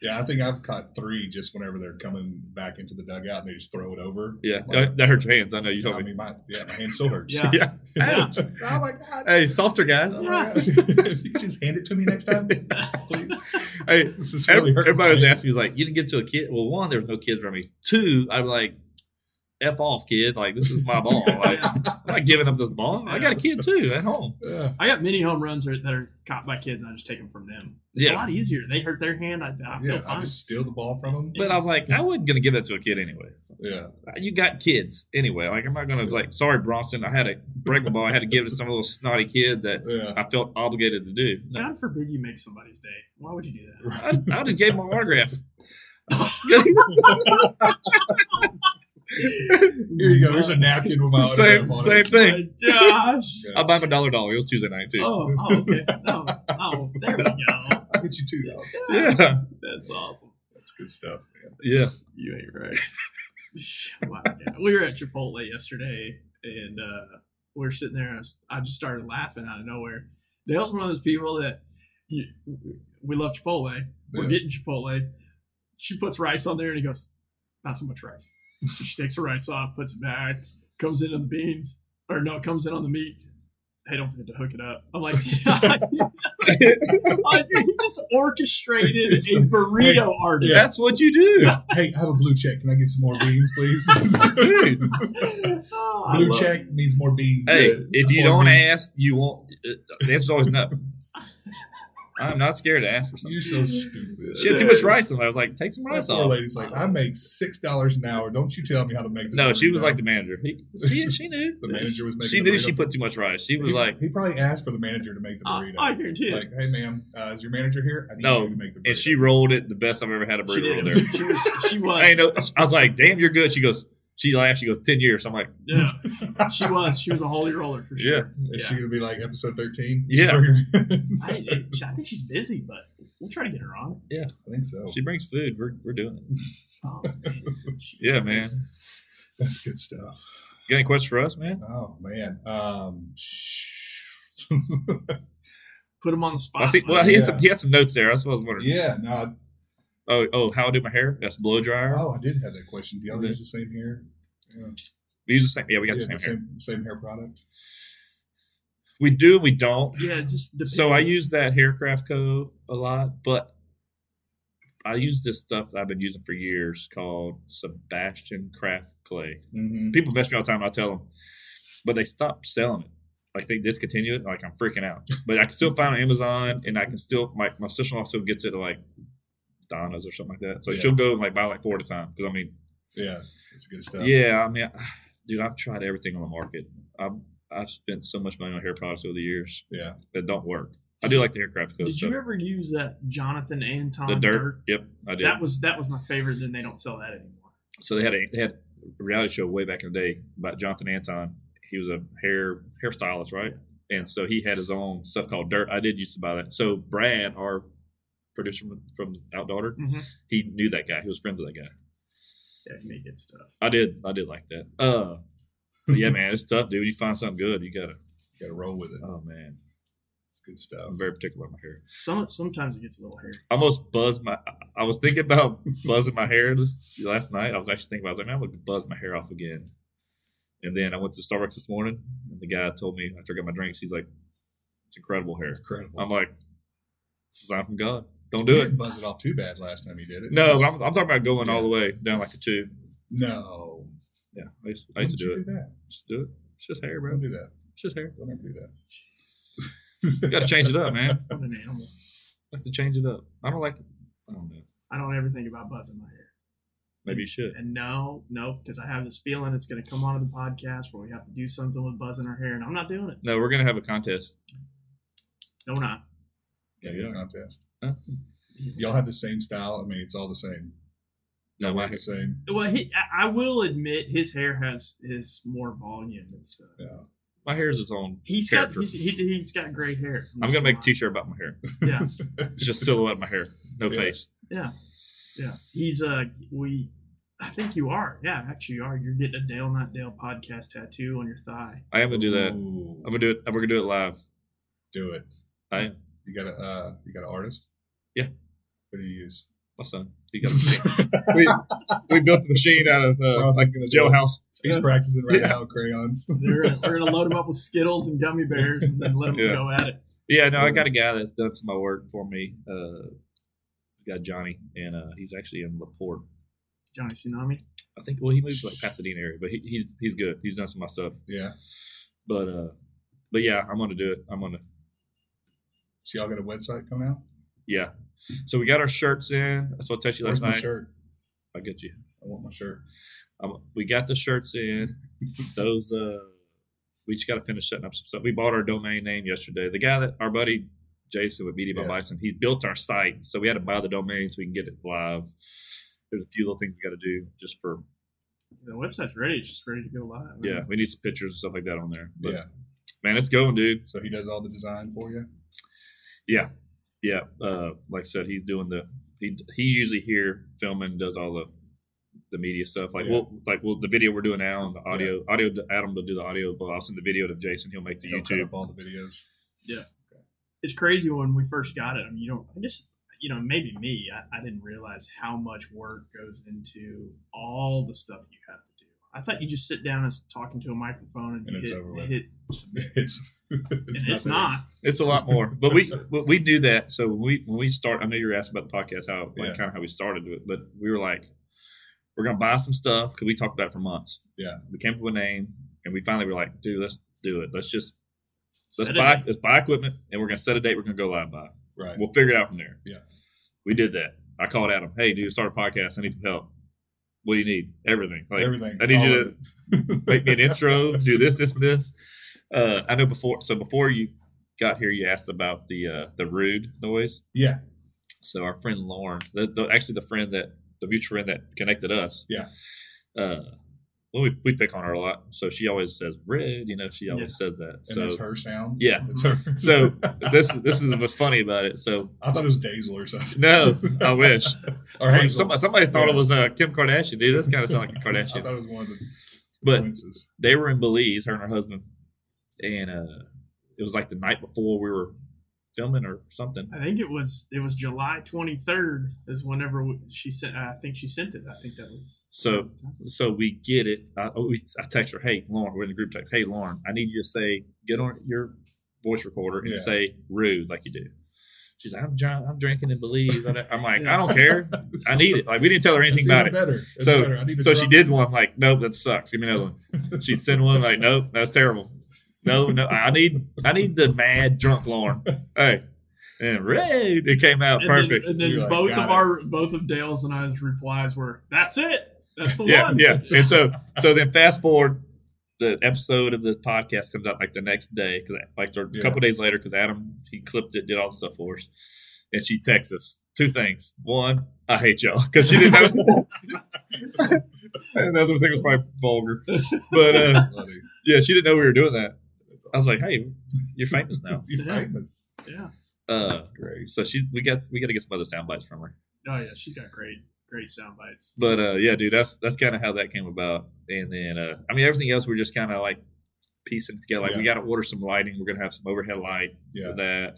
Yeah, I think I've caught three just whenever they're coming back into the dugout and they just throw it over. yeah, Like- that, that hurts your hands. I know you told I me. mean, my yeah, my hand still hurts. Yeah. Yeah. Yeah. oh my god. Hey, softer guys. Oh my you can just hand it to me next time, please. Hey, This is really Every- hurting Everybody was asking me, was like, you didn't give it to a kid. Well, one, there was no kids around me. Two, I'm like, F off, kid. Like, this is my ball. Like, I'm not giving up this ball. I got a kid too at home. Yeah. I got many home runs that are, caught by kids, and I just take them from them. It's Yeah. a lot easier. They hurt their hand. I, I feel Yeah, I fine. just steal the ball from them. But I was like, I wasn't gonna give that to a kid anyway. Yeah, You got kids anyway. Like, I'm not gonna like, sorry, Bronson. I had to break the ball. I had to give it to some little snotty kid that yeah. I felt obligated to do. No. God forbid you make somebody's day. Why would you do that? I, I just gave him my autograph. Here you go. There's a napkin with my It's the same autograph on same it. thing. My gosh. I buy my dollar dollar. It was Tuesday night too. Oh, oh, okay. Oh, oh, there we go. I'll get you two dollars. Yeah, That's awesome. That's good stuff, man. yeah. You ain't right. wow, yeah. We were at Chipotle yesterday, and uh, we were sitting there. And I, was, I just started laughing out of nowhere. Dale's one of those people that you, we love Chipotle. We're Yeah. getting Chipotle. She puts rice on there, and he goes, "Not so much rice." So she takes the rice off, puts it back, comes in on the beans, or no, comes in on the meat. Hey, don't forget to hook it up. I'm like, yeah, I, you just orchestrated It's a a- burrito artist. That's what you do. Hey, I have a blue check. Can I get some more beans, please? Dude. Oh, blue love check means more beans. Hey, if you More don't meat. ask, you won't. uh, The answer's always no. I'm not scared to ask for something. You're so stupid. She had too much rice in there. I was like, take some That rice poor off. lady's like, I make six dollars an hour. Don't you tell me how to make this. No, she burrito." was like the manager. He, she, she knew. the manager was making. She the knew she put too much rice. She was he, like, he probably asked for the manager to make the burrito. I guarantee it. like, hey, ma'am, uh, is your manager here? I need No, you to make the burrito. and she rolled it the best I've ever had a she burrito did. over there. She was. She was. I, know, I was like, damn, you're good. She goes, she laughed. She goes, 10 years. I'm like, Yeah, she was. She was a holy roller for sure. yeah. Is Yeah. she gonna be like episode thirteen? Yeah. I, I think she's busy, but we'll try to get her on. Yeah. I think so. She brings food. We're, we're doing it. Oh, man. Yeah, man. That's good stuff. You got any questions for us, man? Oh man. Um, Put him on the spot. I see. Well, he had, Yeah. some, he had some notes there. That's what I was wondering. yeah. No. Oh, oh, how I do my hair? That's blow dryer. Oh, I did have that question. Do y'all Okay. use the same hair? Yeah. We use the same. Yeah, we got Yeah, the same hair. same, same hair product. We do. We don't. yeah, just depends. So I use that Haircraft Co. a lot, but I use this stuff that I've been using for years called Sebastian Craft Clay. Mm-hmm. People mess me all the time. I tell them, but they stopped selling it. Like they discontinue it. Like I'm freaking out. But I can still find it on Amazon, and I can still my my sister also gets it like Donna's or something like that. So Yeah. she'll go and like buy like four at a time. Because I mean, Yeah, it's good stuff. yeah, I mean, dude, I've tried everything on the market. I've I've spent so much money on hair products over the years yeah. that don't work. I do like the Haircraft Co. Did stuff. you ever use that Jonathan Antin the dirt. Yep, I did. That was that was my favorite. Then they don't sell that anymore. so they had a they had a reality show way back in the day about Jonathan Antin. He was a hair hairstylist, right? And so he had his own stuff called Dirt. I did used to buy that. So Brad, our producer from, from OutDaughtered, Mhm. he knew that guy. He was friends with that guy. Yeah, you may get stuff. I did. I did like that. Uh, but yeah, man, it's tough, dude. You find something good, you gotta. Got to roll with it. Oh man, It's good stuff. I'm very particular about my hair. Some sometimes it gets a little hair. I almost buzzed my. I was thinking about buzzing my hair this last night. I was actually thinking about. I was like, man, I'm gonna buzz my hair off again. And then I went to Starbucks this morning, and the guy told me after I got my drinks, he's like, "It's incredible hair." It's incredible. I'm like, "It's a sign from God. Don't do You it." buzz it off too bad last time you did it. No, It was- I'm, I'm talking about going all the way down like a two. no. Yeah, I used, I used to Why do don't it. you do that. Just do it. It's just hair, bro. Don't do that. It's just hair. Don't ever do that. You got to change it up, man. What an animal. I like to change it up. I don't like. To, I don't know. I don't ever think about buzzing my hair. Maybe you should. And no, no, because I have this feeling it's going to come onto the podcast where we have to do something with buzzing our hair, and I'm not doing it. No, we're gonna have a contest. No, we're not. Yeah, Yeah. yeah. Contest. Huh? Y'all have the same style. I mean, it's all the same. No, my Like the same. Well, he, I I will admit his hair has is more volume and stuff. Yeah. my hair is its own. He's got he's, he, he's got gray hair. I'm gonna make a T-shirt about my hair. Yeah, It's just silhouette of my hair, no Yeah. face. yeah, yeah. He's uh we. I think you are. Yeah, actually, you are. You're getting a Dale Not Dale podcast tattoo on your thigh. I am gonna do that. Ooh, I'm gonna do it. We're gonna do it live. do it. I am. You got a uh, you got an artist? Yeah. What do you use? My son. He got a machine. we, we built the machine out of uh, like gonna do it. jailhouse. He's Yeah. practicing right Yeah. now with crayons. They're, we're gonna load him up with Skittles and gummy bears, and then let him Yeah. go at it. Yeah, no, I got a guy that's done some of my work for me. Uh, this guy Johnny, and uh, he's actually in La Porte. Johnny Tsunami. I think. Well, he moved to like Pasadena area, but he, he's he's good. He's done some of my stuff. yeah. But uh, but yeah, I'm gonna do it. I'm gonna So y'all got a website coming out? yeah. So we got our shirts in. That's what I texted you Where's last my night. shirt? I'll get you. I want my shirt. Um, we got the shirts in. Those uh, we just got to finish setting up some stuff. We bought our domain name yesterday. The guy that our buddy Jason with Media by Yeah. Bison, he built our site, so we had to buy the domain so we can get it live. There's a few little things we got to do just for The website's ready. It's just ready to go live. Yeah, we need some pictures and stuff like that on there. But yeah. man, it's going, dude. So he does all the design for you. Yeah, yeah. Uh, like I said, he's doing the he he usually here filming does all the the media stuff. Like Yeah. we'll like well the video we're doing now and the audio audio Adam will do the audio, but I'll send the video to Jason. He'll make the He'll cut YouTube. up all the videos. Yeah, okay. it's crazy when we first got it. I mean, you don't. I just you know maybe me. I, I didn't realize how much work goes into all the stuff you have to do. I thought you just sit down and talking to a microphone and, And you it's hit, over with. hit it's it's, it's not. It's a lot more, but we but we knew that. So when we when we start, I know you were asking about the podcast, how like Yeah. kind of how we started it, but we were like, we're gonna buy some stuff because we talked about it for months. Yeah. we came up with a name, and we finally were like, dude, let's do it. Let's just let's Set buy let's buy equipment, and we're gonna set a date. We're gonna go live by. Right. We'll figure it out from there. Yeah. we did that. I called Adam. Hey, dude, start a podcast. I need some help. What do you need? Everything. Like, Everything. I need all you to make me an intro, do this, this, and this. Uh, I know before. So before you got here, you asked about the uh, the rude noise. Yeah. So our friend Lauren, the, the actually the friend that the mutual friend that connected us. Yeah. Uh, well, we, we pick on her a lot, so she always says "rude." You know, she always says that. And So it's her sound. Yeah. It's her. so this this is what's funny about it. So I thought it was Daisel or something. no, I wish. or Hazel. Somebody, somebody thought Yeah. it was uh, Kim Kardashian, dude. That's kind of sound like a Kardashian. I thought it was one of the But they were in Belize, her and her husband, and uh, it was like the night before we were filming or something. I think it was it was July 23rd is whenever she sent. I think she sent it. I think that was So so we get it. I, oh, we, I text her, hey Lauren, we're in the group text. Hey Lauren, I need you to say get on your voice recorder and Yeah. say rude like you do. She's like, I'm drunk, I'm drinking in Belize. I'm like, I don't care. I need it. Like we didn't tell her anything about even it. Better. It's So- better. I need a So she did one. I'm like, nope, that sucks. Give me another one. She'd send one like, nope, that's terrible. No, no, I need I need the mad drunk Lauren. Hey. And rude. It came out and then, perfect. and then You're both got of it. our both of Dale's and I's replies were, "That's it. That's the yeah, one." yeah. And so, so then fast forward, the episode of the podcast comes out like the next day because like or a Yeah. couple days later because Adam he clipped it, did all the stuff for us, and she texts us two things. One, I hate y'all because she didn't know. Another thing was probably vulgar, but uh, yeah, she didn't know we were doing that. That's I was like, hey, you're famous now. You're Yeah. famous. yeah. Uh, That's great. so she we got we got to get some other sound bites from her. Oh yeah, she's got great great sound bites. But uh, yeah, dude, that's that's kind of how that came about. And then uh, I mean, everything else we're just kind of like piecing together. Like we got to order some lighting. We're gonna have some overhead light Yeah. for that.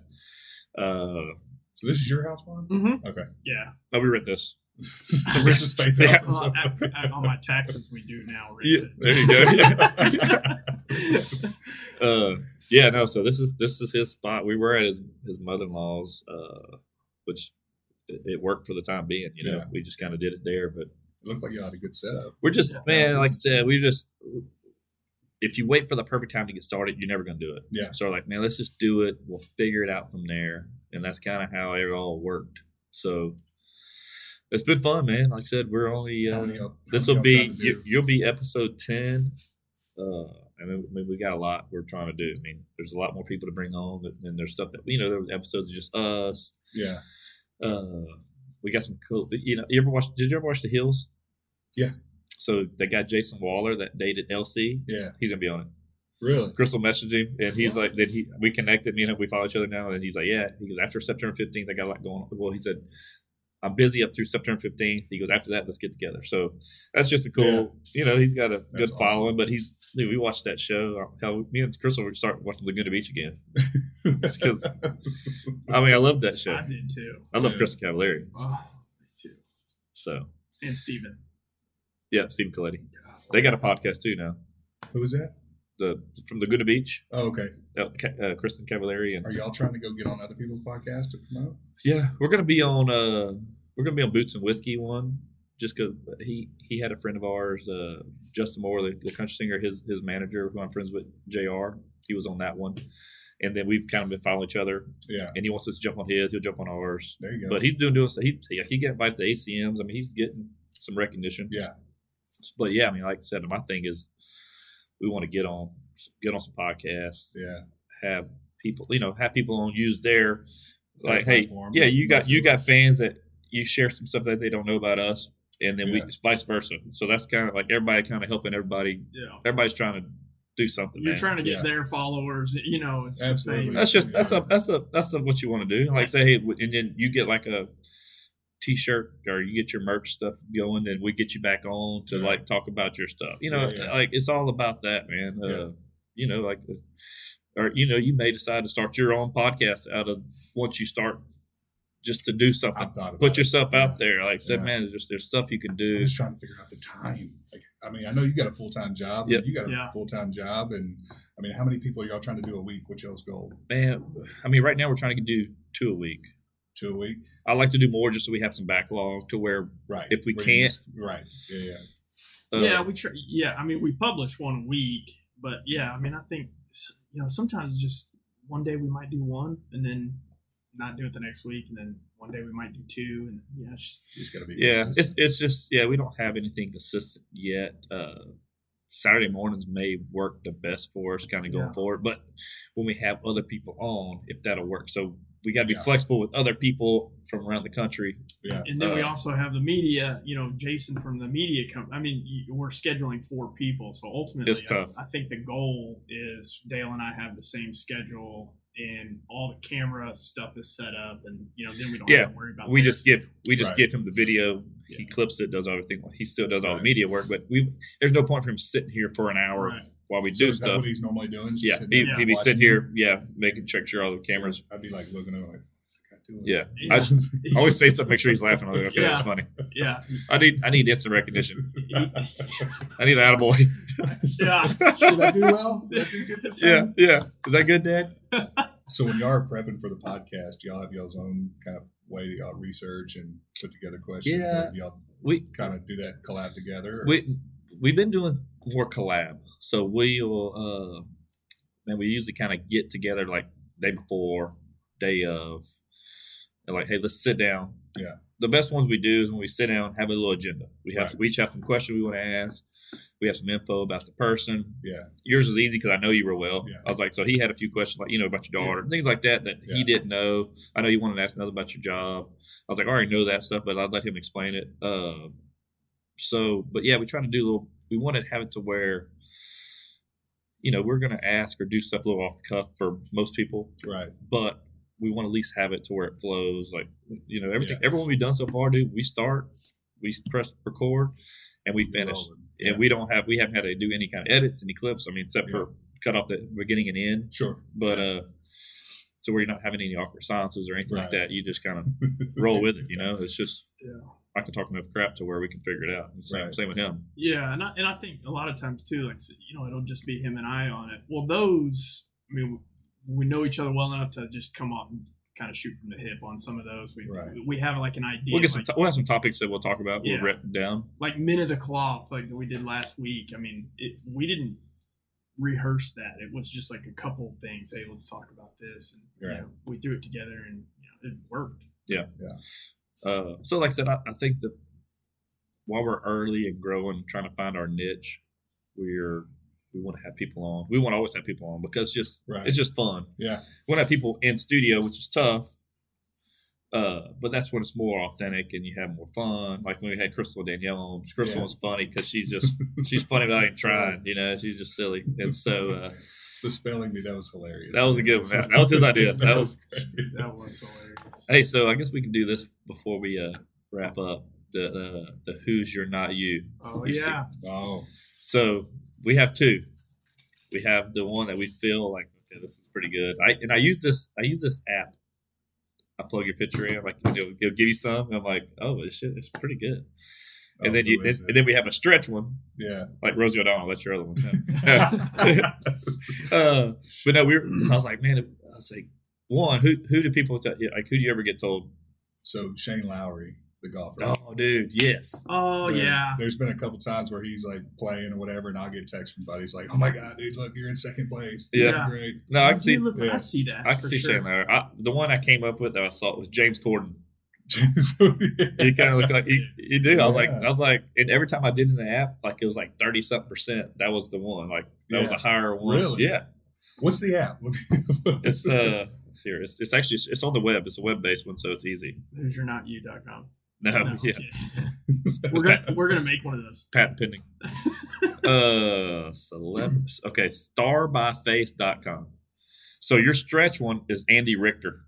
Uh, So this is your house, Vaughn? Mm-hmm. Okay. Yeah. oh, we rent this. The richest space Yeah. out. from Well, somewhere. I- I- on my taxes, we do now. Rent Yeah, there you go. uh, yeah, no. So this is this is his spot. We were at his his mother in law's, uh, which it, it worked for the time being. You know, Yeah. we just kind of did it there, but It looked like you had a good setup. We're just Yeah, man, like I said, we just if you wait for the perfect time to get started, you're never gonna do it. Yeah. So like, man, let's just do it. We'll figure it out from there, and that's kind of how it all worked. So it's been fun, man. Like I said, we're only uh, this will be you, you'll be episode ten. Uh, I mean, I mean, we got a lot we're trying to do. I mean, there's a lot more people to bring on, and there's stuff that you know, there was episodes of just us. Yeah. Uh, we got some cool. You know, you ever watch? Did you ever watch The Hills? Yeah. So they got Jason Wahler that dated LC, Yeah. he's gonna be on it. Really? Crystal messaged him, and he's like, then he we connected. Me and him, we follow each other now, and he's like, yeah. He goes after September fifteenth, I got a lot going on. Well, he said, I'm busy up through September fifteenth. He goes after that, let's get together. So that's just a cool. You know, he's got a good awesome. following, but he's dude. We watched that show. Um, hell, me and Crystal would start watching Laguna Beach again. because- I mean, I love that show. I did too. I love Yeah. Kristin Cavallari. Oh, me too. So And Stephen. yeah, Stephen Colletti. They got a podcast too now. Who was that? The from Laguna Beach, Oh, okay. uh, uh, Kristin Cavallari, and Are y'all trying to go get on other people's podcasts to promote? yeah, we're gonna be on. uh We're gonna be on Boots and Whiskey one, just because he he had a friend of ours, uh Justin Moore, the, the country singer, his his manager, who I'm friends with, Jr. He was on that one, and then we've kind of been following each other. Yeah. And he wants us to jump on his, he'll jump on ours. There you go. But he's doing doing so he he, he get invited to ACMs. I mean, he's getting some recognition. Yeah. But yeah, I mean, like I said, my thing is we want to get on get on some podcasts, yeah. have people, you know, have people on use their Their like, hey, platform. yeah, you got you got fans that you share some stuff that they don't know about us. and then we Yeah. vice versa. So that's kind of like everybody kind of helping everybody. Yeah. Everybody's trying to do something. You're man. trying to get Yeah. their followers. You know, it's Absolutely. the same. That's just that's a that's a that's a, what you want to do. Like say, hey, and then you get like a t-shirt or you get your merch stuff going, and we get you back on to Yeah. like talk about your stuff. You know, Yeah, yeah. like it's all about that, man. Uh, Yeah. You know, like, or you know, you may decide to start your own podcast out of once you start just to do something. About Put it. yourself Yeah. out there. Like said, Yeah. man, there's just there's stuff you can I'm do. just trying to figure out the time. Like, I mean, I know you got a full time job. Yep. You got a Yeah. full time job, and I mean, how many people are y'all trying to do a week? What's y'all's goal? Man, I mean, right now we're trying to do two a week. Two a week, I like to do more just so we have some backlog to where right? If we Where can't- just- right? Yeah, yeah. uh, yeah, we try. Yeah, I mean, we publish one a week, but yeah, I mean, I think you know sometimes just one day we might do one, and then not do it the next week, and then one day we might do two, and yeah, it's just just got to be. Yeah, consistent. it's it's just yeah, we don't have anything consistent yet. Uh, Saturday mornings may work the best for us, kind of going Yeah. forward. But when we have other people on, if that'll work, so we got to be Yeah. flexible with other people from around the country. yeah. And then we Uh, also have the media, you know, Jason from the media company. I mean, we're scheduling four people, so ultimately, It's I, tough. I think the goal is Dale and I have the same schedule, and all the camera stuff is set up, and you know, then we don't Yeah, have to worry about. We this. just give we just Right. give him the video. He clips it, does everything. He still does all the media work, but we there's no point for him sitting here for an hour Right. While we So do is that stuff. what he's normally doing? Just Yeah, he, there he'd be watching sitting you? here, yeah, making check sure all the cameras. I'd be like looking over like, what's that guy? Yeah, Yeah. I, just, I always say something, make sure he's laughing. I'm like, okay, that's funny. Yeah, I need I need instant recognition. I need an attaboy. yeah. should I do well? I do Yeah, yeah. Is that good, Dad? So when y'all are prepping for the podcast, y'all have y'all's own kind of way that y'all research and put together questions. Yeah. Y'all We kind of do that collab together. or- we we've been doing more collab. So we'll uh man, we usually kind of get together like day before, day of, and like, hey, let's sit down. Yeah. The best ones we do is when we sit down, have a little agenda. We have Right. we each have some questions we want to ask. We have some info about the person. yeah, Yours is easy because I know you were well. Yeah. I was like, so he had a few questions, like you know about your daughter, things like that that Yeah. he didn't know. I know you wanted to ask another about your job. I was like, I already know that stuff, but I'd let him explain it. Uh, so, but yeah, we try to do a little. We want to have it to where, you know, we're going to ask or do stuff a little off the cuff for most people, right. but we want to at least have it to where it flows. Like, you know, everything, Yeah. everyone we've done so far, dude, we start, we press record, and we finish Rolling. and we don't have we haven't had to do any kind of edits any clips i mean except for cut off the beginning and end Sure. but uh so where you're not having any awkward silences or anything like that you just kind of roll with it you know it's just Yeah. I can talk enough crap to where we can figure it out same, Right. same with him Yeah, and I, and I think a lot of times too, like you know, it'll just be him and I on it. Well, those, I mean, we know each other well enough to just come up and kind of shoot from the hip on some of those. We Right. we have like an idea, we'll get some like, to- we'll have some topics that we'll talk about we'll Yeah. write down like men of the cloth, like that we did last week. I mean, it, we didn't rehearse that. It was just like a couple of things. Hey, let's talk about this, and you know, we threw it together, and you know, it worked. Uh so like i said i, I think that while we're early and growing trying to find our niche we're we want to have people on we want to always have people on because just Right. it's just fun Yeah. we want to have people in studio, which is tough. Uh, but that's when it's more authentic and you have more fun. Like when we had Crystal Danielle on, Crystal Yeah. was funny because she's just she's funny without even trying. You know, she's just silly. And so uh, The spelling bee that was hilarious. That was a good one. That was his idea. That was- great. That was hilarious. hey, so I guess we can do this before we uh, wrap up. The uh, the who's you're not you. Oh You see- yeah, Oh, So we have two. We have the one that we feel like okay, this is pretty good. I and I use this. I use this app. I plug your picture in, like it'll, it'll give you some. And I'm like, oh, this shit is pretty good. Oh, And then you, who and, and then we have a stretch one, yeah. like Rosie O'Donnell. That's your other one. uh, but no, we were. I was like, man, I was like, one, who who do people tell? yeah, Like, who do you ever get told? so Shane Lowry, the golfer. Oh, dude, yes. oh There- yeah. There's been a couple times where he's like playing or whatever, and I'll get texts from buddies like, "Oh my god, dude, look, you're in second place. Yeah. Yeah. great." No, I I can see. do look- yeah. I see that. I can see sure. Shane Lowry. I, the one I came up with that I saw was James Corden. he He kind of looked like he, he do. I was like, I was like, and every time I did in the app, like it was like thirty something percent. That was the one. Like that was Yeah. a higher one. Really? Yeah. What's the app? It's uh here. It's, it's actually it's on the web. It's a web based one, so it's easy. Who's you're not you.com. No, No, yeah, okay. we're gonna we're gonna make one of those. patent pending. uh, celeb. Okay, starbyface.com. So your stretch one is Andy Richter.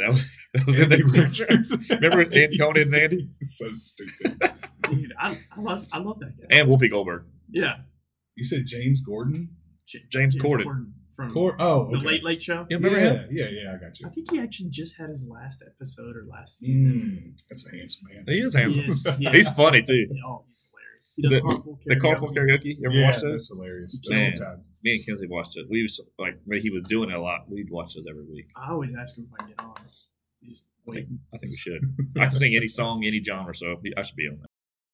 That was, that was in Andy the Richter. Remember Andy Conan and Andy so stupid. Dude, I, I love I love that guy. and Whoopi Goldberg. Yeah, You said James Gordon? J- James Corden. from Cor- oh, the. Late Late Show. Yeah, remember yeah, him? yeah, yeah, I got you. I think he actually just had his last episode or last season. Mm, that's a handsome man. He is He handsome. is, yeah. He's funny too. Oh, he's hilarious. He does The- carpool The karaoke. carpool karaoke. You ever yeah, watched that? that's hilarious. That's Man. time. Me and Kenzie watched it. We used to, like when he was doing it a lot. We'd watch it every week. I always ask him if I get on. He's I think. I think we should. I can sing any song, any genre, so I should be on that.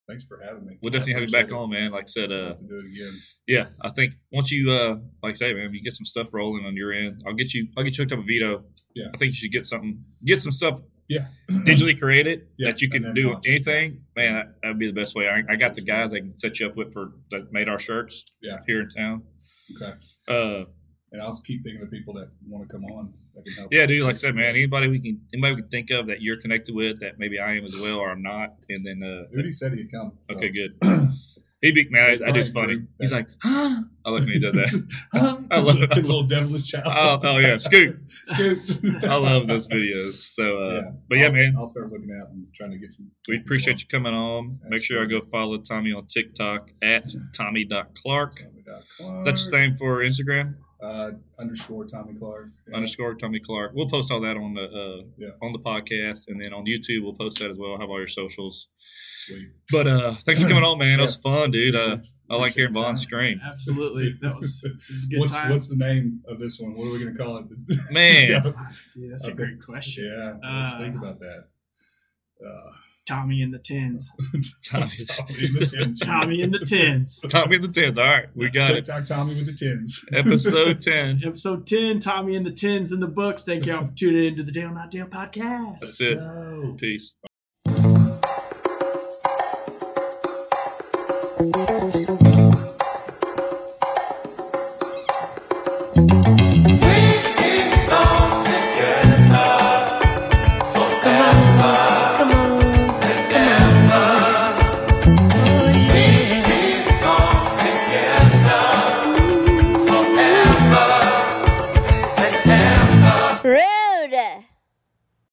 Thanks for having me. We'll definitely have you back it. on, man. Like I said, uh, to do it again. yeah, I think once you, uh, like I say, man, you get some stuff rolling on your end. I'll get you, I'll get you hooked up with Vito. Yeah. I think you should get something, get some stuff Yeah. digitally created Yeah, that you can do launch anything. Man, that, that'd be the best way. I, I got the guys I can set you up with for that made our shirts. Yeah. here in town. Okay. Uh, And I'll keep thinking of people that want to come on that can help. yeah, dude. Like I said, man, anybody we can, anybody we can think of that you're connected with that maybe I am as well or I'm not, and then uh, Udi said he'd come. so. okay, good. He'd be man. I, I just Brian funny. He's like, huh? I like when he does that. I his, love- his little devilish child. oh, oh yeah, Scoop, Scoop. I love those videos. So, uh, Yeah. but yeah, I'll- man, I'll start looking out and trying to get some. we appreciate you coming on. Make sure I go follow Tommy on TikTok at Tommy.Clark. Tommy.Clark. That's the same for Instagram. Uh, underscore Tommy Clark. Yeah. underscore Tommy Clark. We'll post all that on the uh, Yeah. on the podcast, and then on YouTube we'll post that as well. Have all your socials. Sweet. But uh, thanks for coming on, man. That was fun, dude. Uh, Appreciate- I like hearing the Vaughn scream. Absolutely, that was, it was a good What's time. what's the name of this one? What are we going to call it? Man. yeah. Dude, that's a great question. Yeah, let's Uh, think about that. Uh, Tommy in the tins. Tommy. Tommy in the tins. Tommy in the tins. Tommy in the tens. All right, we got it. TikTok Tommy with the tins. Episode ten. Episode 10, Tommy in the tins in the books. Thank y'all for tuning into the Dale Not Dale podcast. That's it. Go. Peace.